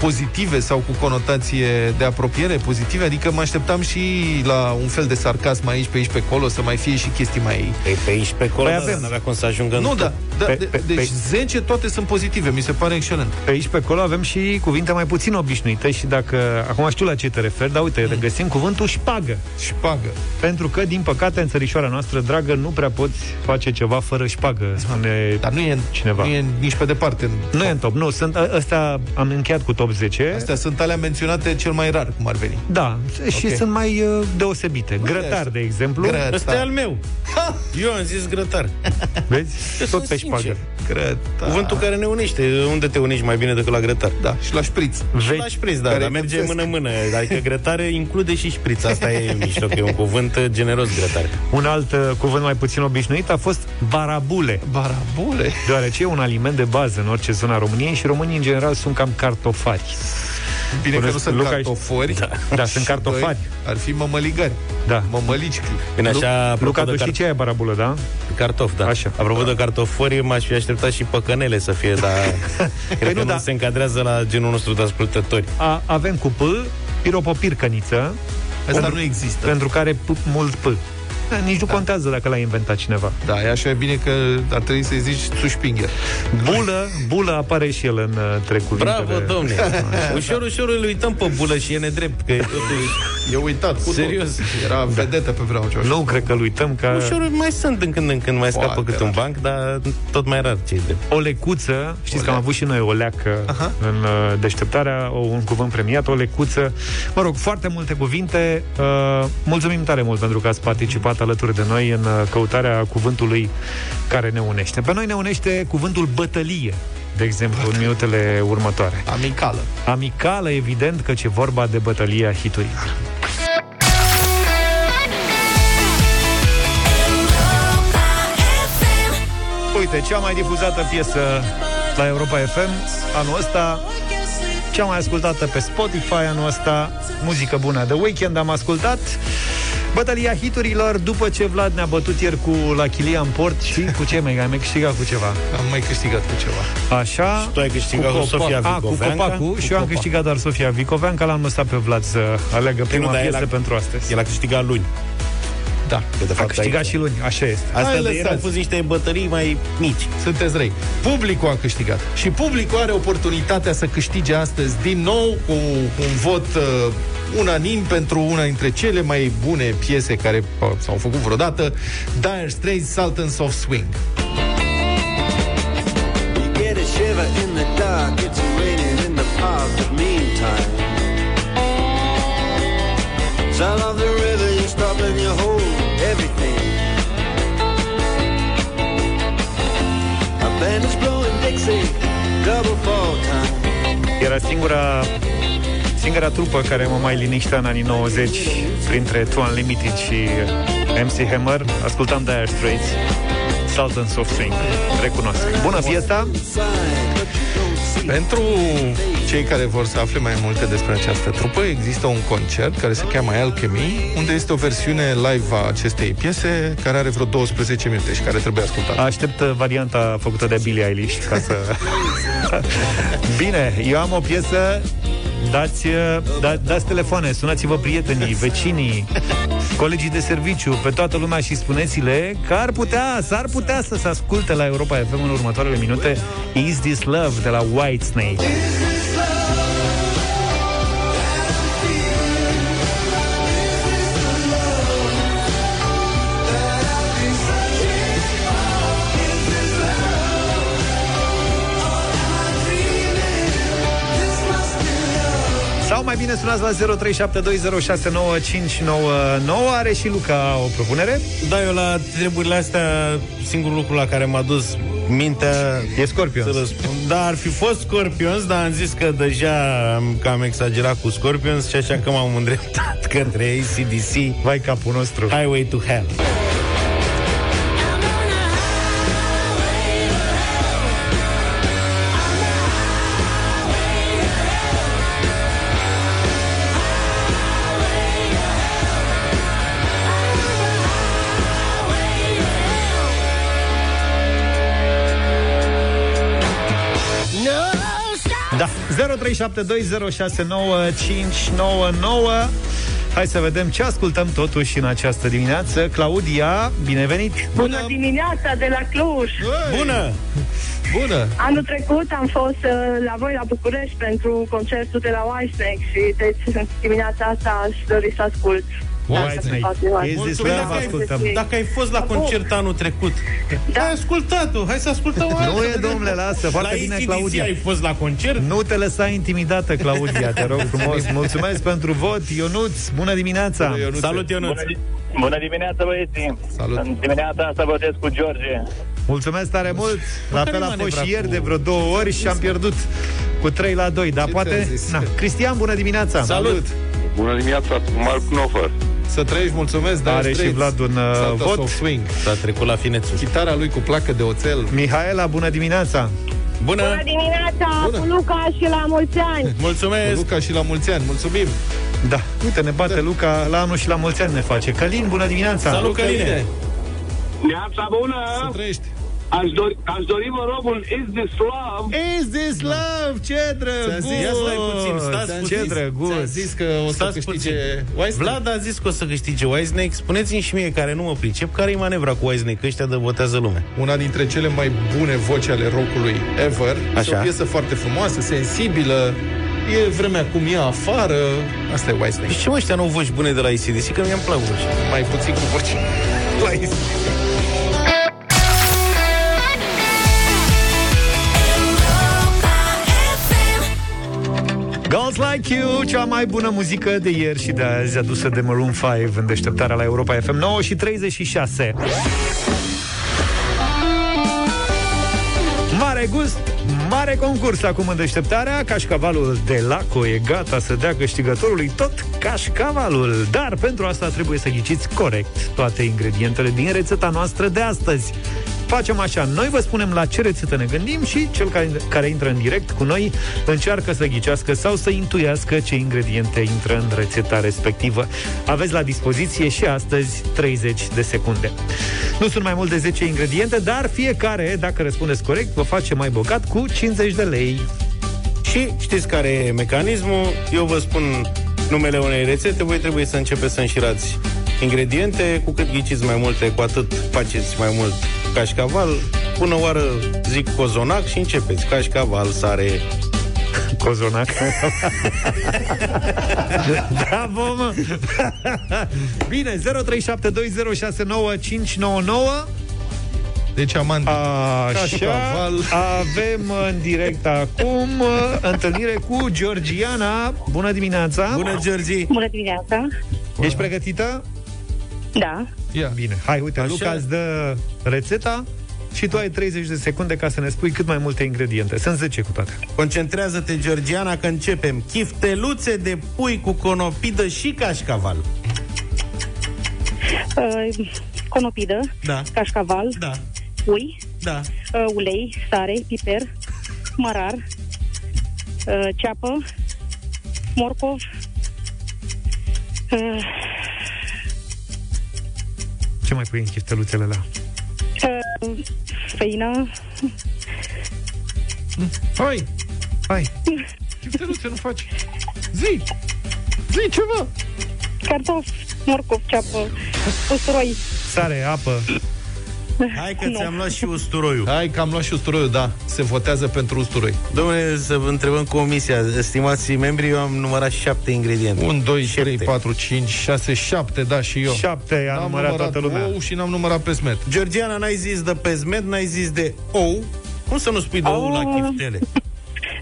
pozitive sau cu conotație de apropiere pozitive, adică mă așteptam și la un fel de sarcasm aici, pe aici, pe acolo, să mai fie și chestii mai... Pe, pe aici, pe acolo, Păi păi avem. avem. avea cum să ajungă în Nu, da, da Pe- de, pe- deci pe- 10 toate sunt pozitive, mi se pare excelent. Pe aici, pe acolo avem și cuvinte mai puțin obișnuite și dacă... Acum știu la ce te referi, dar uite, mm. găsim cuvântul șpagă. Șpagă. Pentru că, din păcate, în țărișoara noastră, dragă, nu prea poți face ceva fără șpagă, spune Dar nu e, cineva. nu e nici pe departe. în Nu e top. în top, nu, sunt, ă- ăstea am încheiat cu top 10. Astea sunt alea menționate cel mai rar, cum ar veni. Da, și Ok. sunt mai uh, deosebite. Uite Grătar, așa. de exemplu. Grătar. Ăsta e al meu. Eu am zis grătar. Vezi? Eu Tot sunt pe sincer. Șpagă. Grătar. Cuvântul care ne unește. Unde te unești mai bine decât la grătar? Da, și la șpriț. Vechi. La șpriț, da, Care dar merge înghețesc. mână-mână. Adică grătare include și șpriț. Asta e mișto, că e un cuvânt uh, generos grătare. Un alt uh, cuvânt mai puțin obișnuit a fost barabule, Barabule. deoarece e un aliment de bază în orice zonă a României și românii în general sunt cam cartofari. Bine că nu Puneți sunt Luca- cartofori. Da, da sunt Și cartofari. doi Ar fi mămăligari. Da. Mămălici. Bine, așa, apropo Luca, de tu știi car- ce e barabulă, da? cartof, da. Așa. Apropo de cartofori, m-aș fi așteptat și păcănele să fie, dar cred Păi că nu, nu da. se încadrează la genul nostru de ascultători. A, avem cu P, piropopircăniță, Asta nu există. pentru care P, mult P. Da, nici nu contează dacă l-a inventat cineva. Da, e așa e bine că ar trebui să-i zici sușpingher. Bulă, bulă apare și el în uh, între cuvintele. Bravo, domne! ușor, ușor îl uităm pe bulă și e nedrept, că e totuși... E uitat cu Serios? Tot. Era vedetă pe vremea aceea. Nu cred că îl uităm ca Ușor mai sunt din când în când, mai scapă Foarte câte un rar. banc, dar tot mai rar cei drept. o lecuță. Știți că am leacă. avut și noi o leacă Aha. în uh, deșteptarea, o, un cuvânt premiat, o lecuță. Mă rog, foarte multe cuvinte. Uh, mulțumim tare mult pentru că ați participat alături de noi în uh, căutarea cuvântului care ne unește. Pe noi ne unește cuvântul bătălie de exemplu, în minutele următoare. Amicală. Amicală, evident, că ce vorba de bătălia hiturilor. Uite, cea mai difuzată piesă la Europa FM anul ăsta, cea mai ascultată pe Spotify anul ăsta, muzică bună. The Weekend am ascultat. Bătălia hiturilor, după ce Vlad ne-a bătut ieri cu la Chilia în port și cu ce mai am mai câștigat cu ceva. Am mai câștigat cu ceva. Așa. Și tu ai câștigat cu Sofia A, cu Vicoveanca? copacul Cu și eu am copac. câștigat doar Sofia Vicoveanca, l-am lăsat pe Vlad să aleagă prima nu, dar el piesă a- pentru astăzi. El a câștigat luni. Da. Că de A fapt câștigat aici- și luni, așa este. Astea Hai, de ieri au lăsați. fost niște bătării mai mici. Sunteți răi. Publicul a câștigat. Și publicul are oportunitatea să câștige astăzi din nou cu un vot uh, unanim pentru una dintre cele mai bune piese care uh, s-au făcut vreodată, Dire Straits Sultans of Swing. Singura singura trupă care mă mai liniștea în anii 90 printre Two Unlimited și MC Hammer. Ascultam Dire Straits, Sultans of Swing. Recunosc. Bună fiesta! Pentru cei care vor să afle mai multe despre această trupă, există un concert care se cheamă Alchemy, unde este o versiune live a acestei piese, care are vreo 12 minute și care trebuie ascultată. Aștept uh, varianta făcută de Billie Eilish ca să... Bine, eu am o piesă Dați, uh, da, dați telefoane, sunați-vă prietenii, vecinii, colegii de serviciu, pe toată lumea și spuneți-le că ar putea, s-ar putea să se asculte la Europa FM în următoarele minute Is This Love de la Whitesnake. Sau mai bine sunați la 0372069599 Are și Luca o propunere? Da, eu la treburile astea, singurul lucru la care m-a dus mintea... E Scorpions. Să răspund. Da, ar fi fost Scorpions, dar am zis că deja am cam exagerat cu Scorpions și așa că m-am îndreptat către ACDC. Vai capul nostru. Highway to Hell. Da. 0372069599 Hai să vedem ce ascultăm totuși în această dimineață. Claudia, binevenit! Bună dimineața de la Cluj! Bună! Bună! Anul trecut am fost uh, la voi la București pentru concertul de la Whitesnake și deci dimineața asta aș dori să ascult. Whitesnake. Is this Păi love? dacă, ai, Ascultăm. dacă ai fost la concert anul trecut, Da. ai ascultat-o. Hai să ascultăm o Nu altă. e, domnule, lasă, foarte la bine, ACDC Claudia. ai fost la concert? Nu te lăsa intimidată, Claudia, te rog frumos. Mulțumesc pentru vot. Ionuț, bună dimineața! Bună, Ionuțe. Salut, Ionuț! Bună, di- bună dimineața, băieții! Salut. În dimineața asta votez cu George. Mulțumesc tare mult! La care fel a manevra fost și ieri cu- de vreo două ori și am pierdut cu 3 la 2. Dar Ce poate... ți-am zis? Na. Cristian, bună dimineața! Salut! Bună dimineața, Mark Knopfer. Să trăiești, mulțumesc, Dire Are și Straits, Vlad un, uh, Sultans vot. of Swing. S-a trecut la finețul. Chitara lui cu placă de oțel. Mihaela, bună dimineața! Bună! Bună dimineața Bună. cu Luca și la mulți ani! Mulțumesc! Luca și la mulți ani, mulțumim! Da, uite, ne bate Luca la anul și la mulți ani ne face. Călin, bună dimineața! Salut, Căline! Neața bună! Să trăiești! Aș dori, aș dori vă rog, un Is This Love? Is this love? Ce Ți-am zis, ia drăguț! stai puțin, stați Ți-am puțin. Ce zis- drăguț! Ți-am zis că o să Stați câștige puțin. Whitesnake. Vlad a zis că o să câștige Whitesnake. Spuneți-mi și mie, care nu mă pricep, care e manevra cu Whitesnake? Ăștia de votează lumea. Una dintre cele mai bune voci ale rockului ever. Așa. Este o piesă foarte frumoasă, sensibilă. E vremea cum e afară. Asta e Whitesnake. Și ce mă, ăștia nu au voci bune de la ACDC? Că mi-am plac voci. Mai puțin cu voci. La Girls Like You, cea mai bună muzică de ieri și de azi adusă de Maroon 5 în deșteptarea la Europa FM 9 și 36. Mare gust, mare concurs acum în deșteptarea. Cașcavalul de Laco e gata să dea câștigătorului tot cașcavalul. Dar pentru asta trebuie să ghiciți corect toate ingredientele din rețeta noastră de astăzi Facem așa, noi vă spunem la ce rețetă ne gândim și cel care, care intră în direct cu noi încearcă să ghicească sau să intuiască ce ingrediente intră în rețeta respectivă. Aveți la dispoziție și astăzi 30 de secunde. Nu sunt mai mult de 10 ingrediente, dar fiecare, dacă răspundeți corect, vă face mai bogat cu 50 de lei. Și știți care e mecanismul? Eu vă spun numele unei rețete, voi trebuie să începeți să înșirați ingrediente, cu cât ghiciți mai multe, cu atât faceți mai mult cașcaval. Până oară zic cozonac și începeți. Cașcaval, sare, Cozonac. Bravo, mă! Bine, 0372069599 Deci amant Așa, cașcaval. avem în direct acum uh, întâlnire cu Georgiana. Bună dimineața! Bună, Georgi! Bună dimineața! Ești pregătită? Da. Ia. Bine, hai, uite, Așa. Luca îți dă rețeta și tu ai 30 de secunde ca să ne spui cât mai multe ingrediente. Sunt 10 cu toate. Concentrează-te, Georgiana, că începem. Chifteluțe de pui cu conopidă și cașcaval. Uh, conopidă, Da. cașcaval, Da, pui, da. uh, ulei, sare, piper, mărar, uh, ceapă, morcov, uh, Ce mai pui în chifteluțele la? uh, făină, Hai, Hai, chifteluțe nu faci. Zi! Zi ceva! cartofi, morcov, ceapă, usturoi. sare, apă. Hai că Nu. ți-am luat și usturoiul. Hai că am luat și usturoiul, da. Se votează pentru usturoi. Domnule, să vă întrebăm comisia. Stimați membri, eu am numărat șapte ingrediente. 1, 2, Șapte. 3, 4, 5, 6, 7, da, și eu. 7 a N-am numărat toată lumea. ou și n-am numărat pe smet. Georgiana, n-ai zis de pezmet, n-ai zis de ou. Cum să nu spui de ou la Oh. chiftele?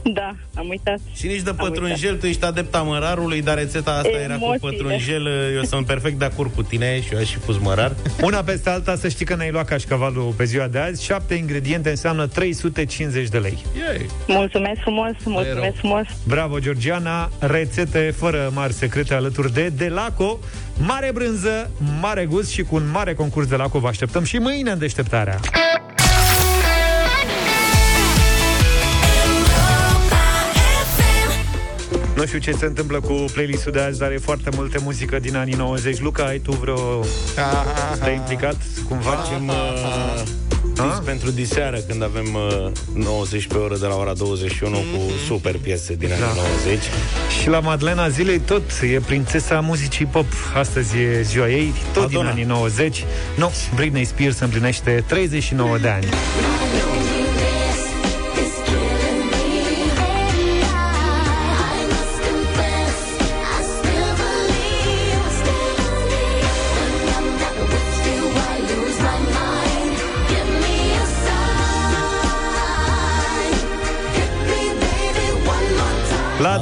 Da, am uitat. Și nici de Am pătrunjel, tu ești adepta mărarului, dar rețeta asta era cu Emoțiile. pătrunjel. Eu sunt perfect de acord cu tine și eu aș fi pus mărar. Una peste alta, să știi că ne-ai luat cașcavalul pe ziua de azi. 7 ingrediente înseamnă 350 de lei. Yay. Mulțumesc frumos, rău. mulțumesc frumos. Bravo, Georgiana! Rețete fără mari secrete alături de Delaco. Mare brânză, mare gust și cu un mare concurs de Laco vă așteptăm și mâine în deșteptarea. Nu știu ce se întâmplă cu playlistul de azi, dar e foarte multe muzică din anii 90. Luca, ai tu vreo... Te-ai implicat cumva? Facem uh, dis pentru diseară când avem uh, 90 pe oră de la ora 21 cu super piese din anii Da. 90. Și la Madlena Zilei tot e prințesa muzicii pop. Astăzi e ziua ei, tot Madonna. din anii 90. Nu, Britney Spears împlinește 39 de ani.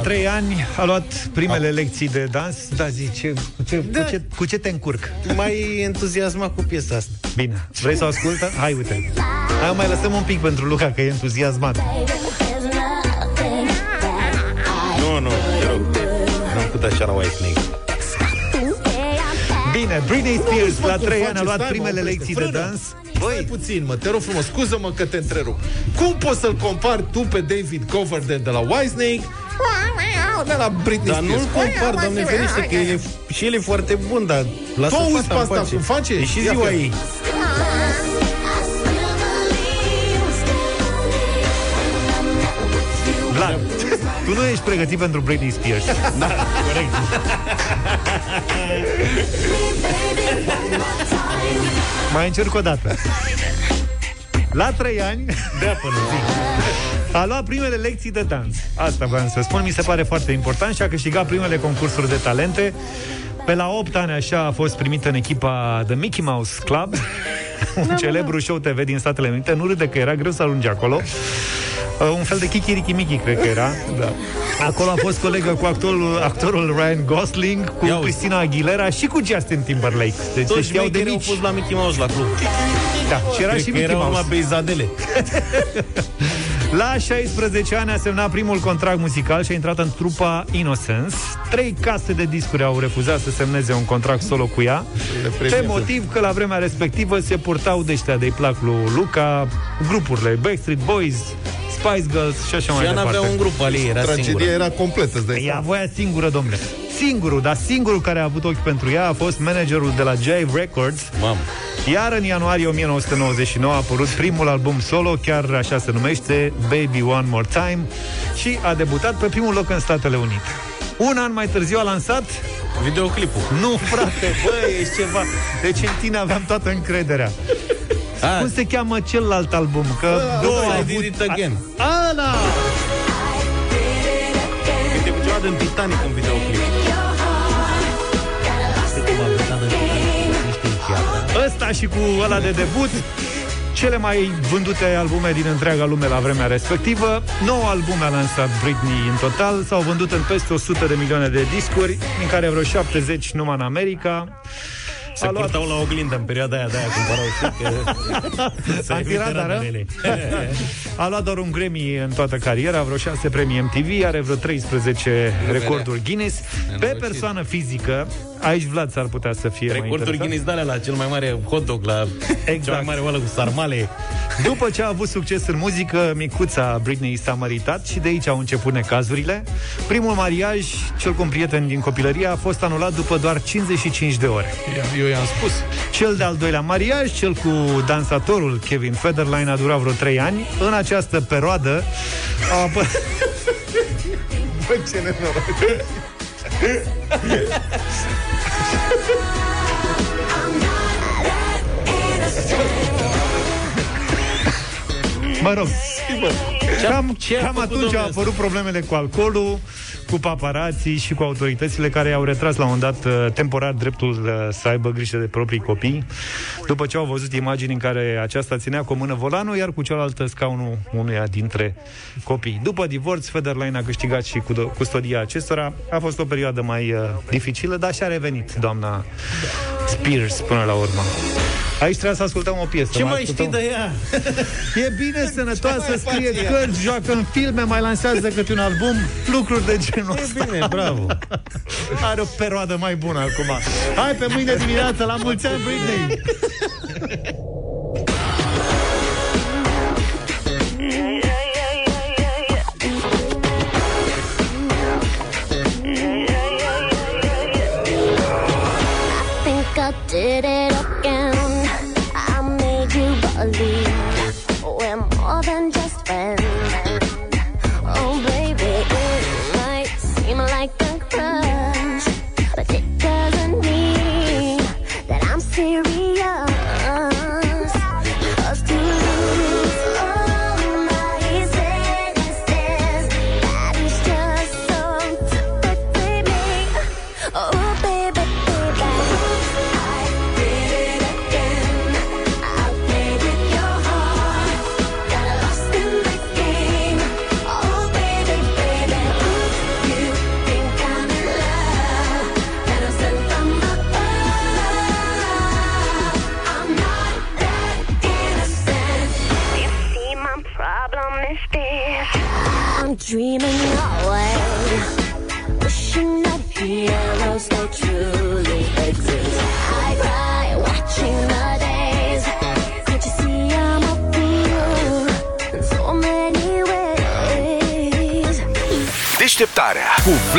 Trei ani a luat primele lecții de dans. Da, zi, ce, cu, ce, Da. cu, ce, cu ce te încurc? Mai entuziasmat cu piesa asta. Bine, vrei să o ascultă? Hai, uite. Hai, mai lăsăm un pic pentru Luca, că e entuziasmat. Nu, nu, te rog. N-am putut așa la White Snake. Bine, Britney Spears Bă, la cum trei face? ani a luat Stai, mă, primele oprește. lecții de Frână. dans. Băi, puțin, mă, te rog frumos, scuză-mă că te întrerup. Cum poți să-l compari tu pe David Coverdale de la Whitesnake de la Britney Dar Spears? nu-l compar, doamne ferește, că el e, și el e foarte bun, dar lasă Tu auzi fata pe în asta pace. cum face? E și Ia ziua fii. ei. Vlad, tu nu ești pregătit pentru Britney Spears. Da, corect. Mai încerc o dată. La trei ani Dea până zi. a luat primele lecții de dans. Asta vreau să spun, mi se pare foarte important și a câștigat primele concursuri de talente. Pe la 8 ani așa a fost primită în echipa The Mickey Mouse Club, un celebru show TV din Statele Unite. Nu râde că era greu să ajungi acolo. Uh, un fel de Kikiriki Miki, cred că era. Da. Acolo a fost colegă cu actorul, actorul Ryan Gosling, cu Ia uite. Christina Aguilera și cu Justin Timberlake. Deci se Toți știau de șmecherii au mici. fost la Mickey Mouse la club. Da, și era Cred și că Mickey erau Mouse. numai beizadele. La 16 ani a semnat primul contract muzical și a intrat în trupa Innocence. Trei case de discuri au refuzat să semneze un contract solo cu ea, pe motiv că la vremea respectivă se purtau de ăștia de-i plac lui Luca, grupurile Backstreet Boys, Spice Girls și așa Și mai ea departe. n-avea un grup al ei, era Tragedia singură. era completă, îți dai Ea seama. voia singură, domnule. Singurul, dar singurul care a avut ochi pentru ea a fost managerul de la Jive Records, Mamă. Iar în ianuarie 1999 a apărut primul album solo, chiar așa se numește, Baby One More Time, și a debutat pe primul loc în Statele Unite. Un an mai târziu a lansat Videoclipul. Nu, frate, băi, ești ceva Deci în tine aveam toată încrederea A, Cum se cheamă celălalt album? Că două I a Did avut... It Again. Ana! Uite cu ceva din Titanic în videoclip. Ăsta și cu ăla de debut cele mai vândute albume din întreaga lume la vremea respectivă. 9 albume a lansat Britney în total, s-au vândut în peste 100 de milioane de discuri, din care vreo 70 numai în America. Se A luat- purtau la oglindă în perioada aia de aia cumpărau știi că... Antiradară? A luat doar un Grammy în toată cariera, vreo 6 premii MTV, are vreo 13 recorduri Guinness. Pe persoană fizică, aici Vlad s-ar putea să fie mai Recorduri interesant. Guinness de la cel mai mare hot dog, la Exact. cea mai mare oală cu sarmale. După ce a avut succes în muzică, micuța Britney s-a măritat și de aici au început necazurile. Primul mariaj, cel cu un prieten din copilărie, a fost anulat după doar 55 de ore. Eu i-am spus. Cel de-al doilea mariaj, cel cu dansatorul Kevin Federline, a durat vreo 3 ani. În această perioadă a apă... Bă, ce nenoroc. Mă rog, cam, ce a cam făcut atunci domnul au ăsta? apărut problemele cu alcoolul, cu paparații și cu autoritățile care i-au retras la un dat uh, temporar dreptul uh, să aibă grijă de proprii copii, după ce au văzut imagini în care aceasta ținea cu o mână volanul, iar cu cealaltă scaunul unuia dintre copii. După divorț, Federline a câștigat și cu custodia acestora. A fost o perioadă mai uh, dificilă, dar și-a revenit doamna Spears până la urmă. Aici trebuie să ascultăm o piesă. Ce mai ascultăm- știi de ea? E bine sănătoasă, scrie cărți, joacă în filme, mai lansează câte un album, lucruri de genul ăsta. Bine, bravo. Are o perioadă mai bună acum. Hai pe mâine dimineață, la mulți ani, Britney!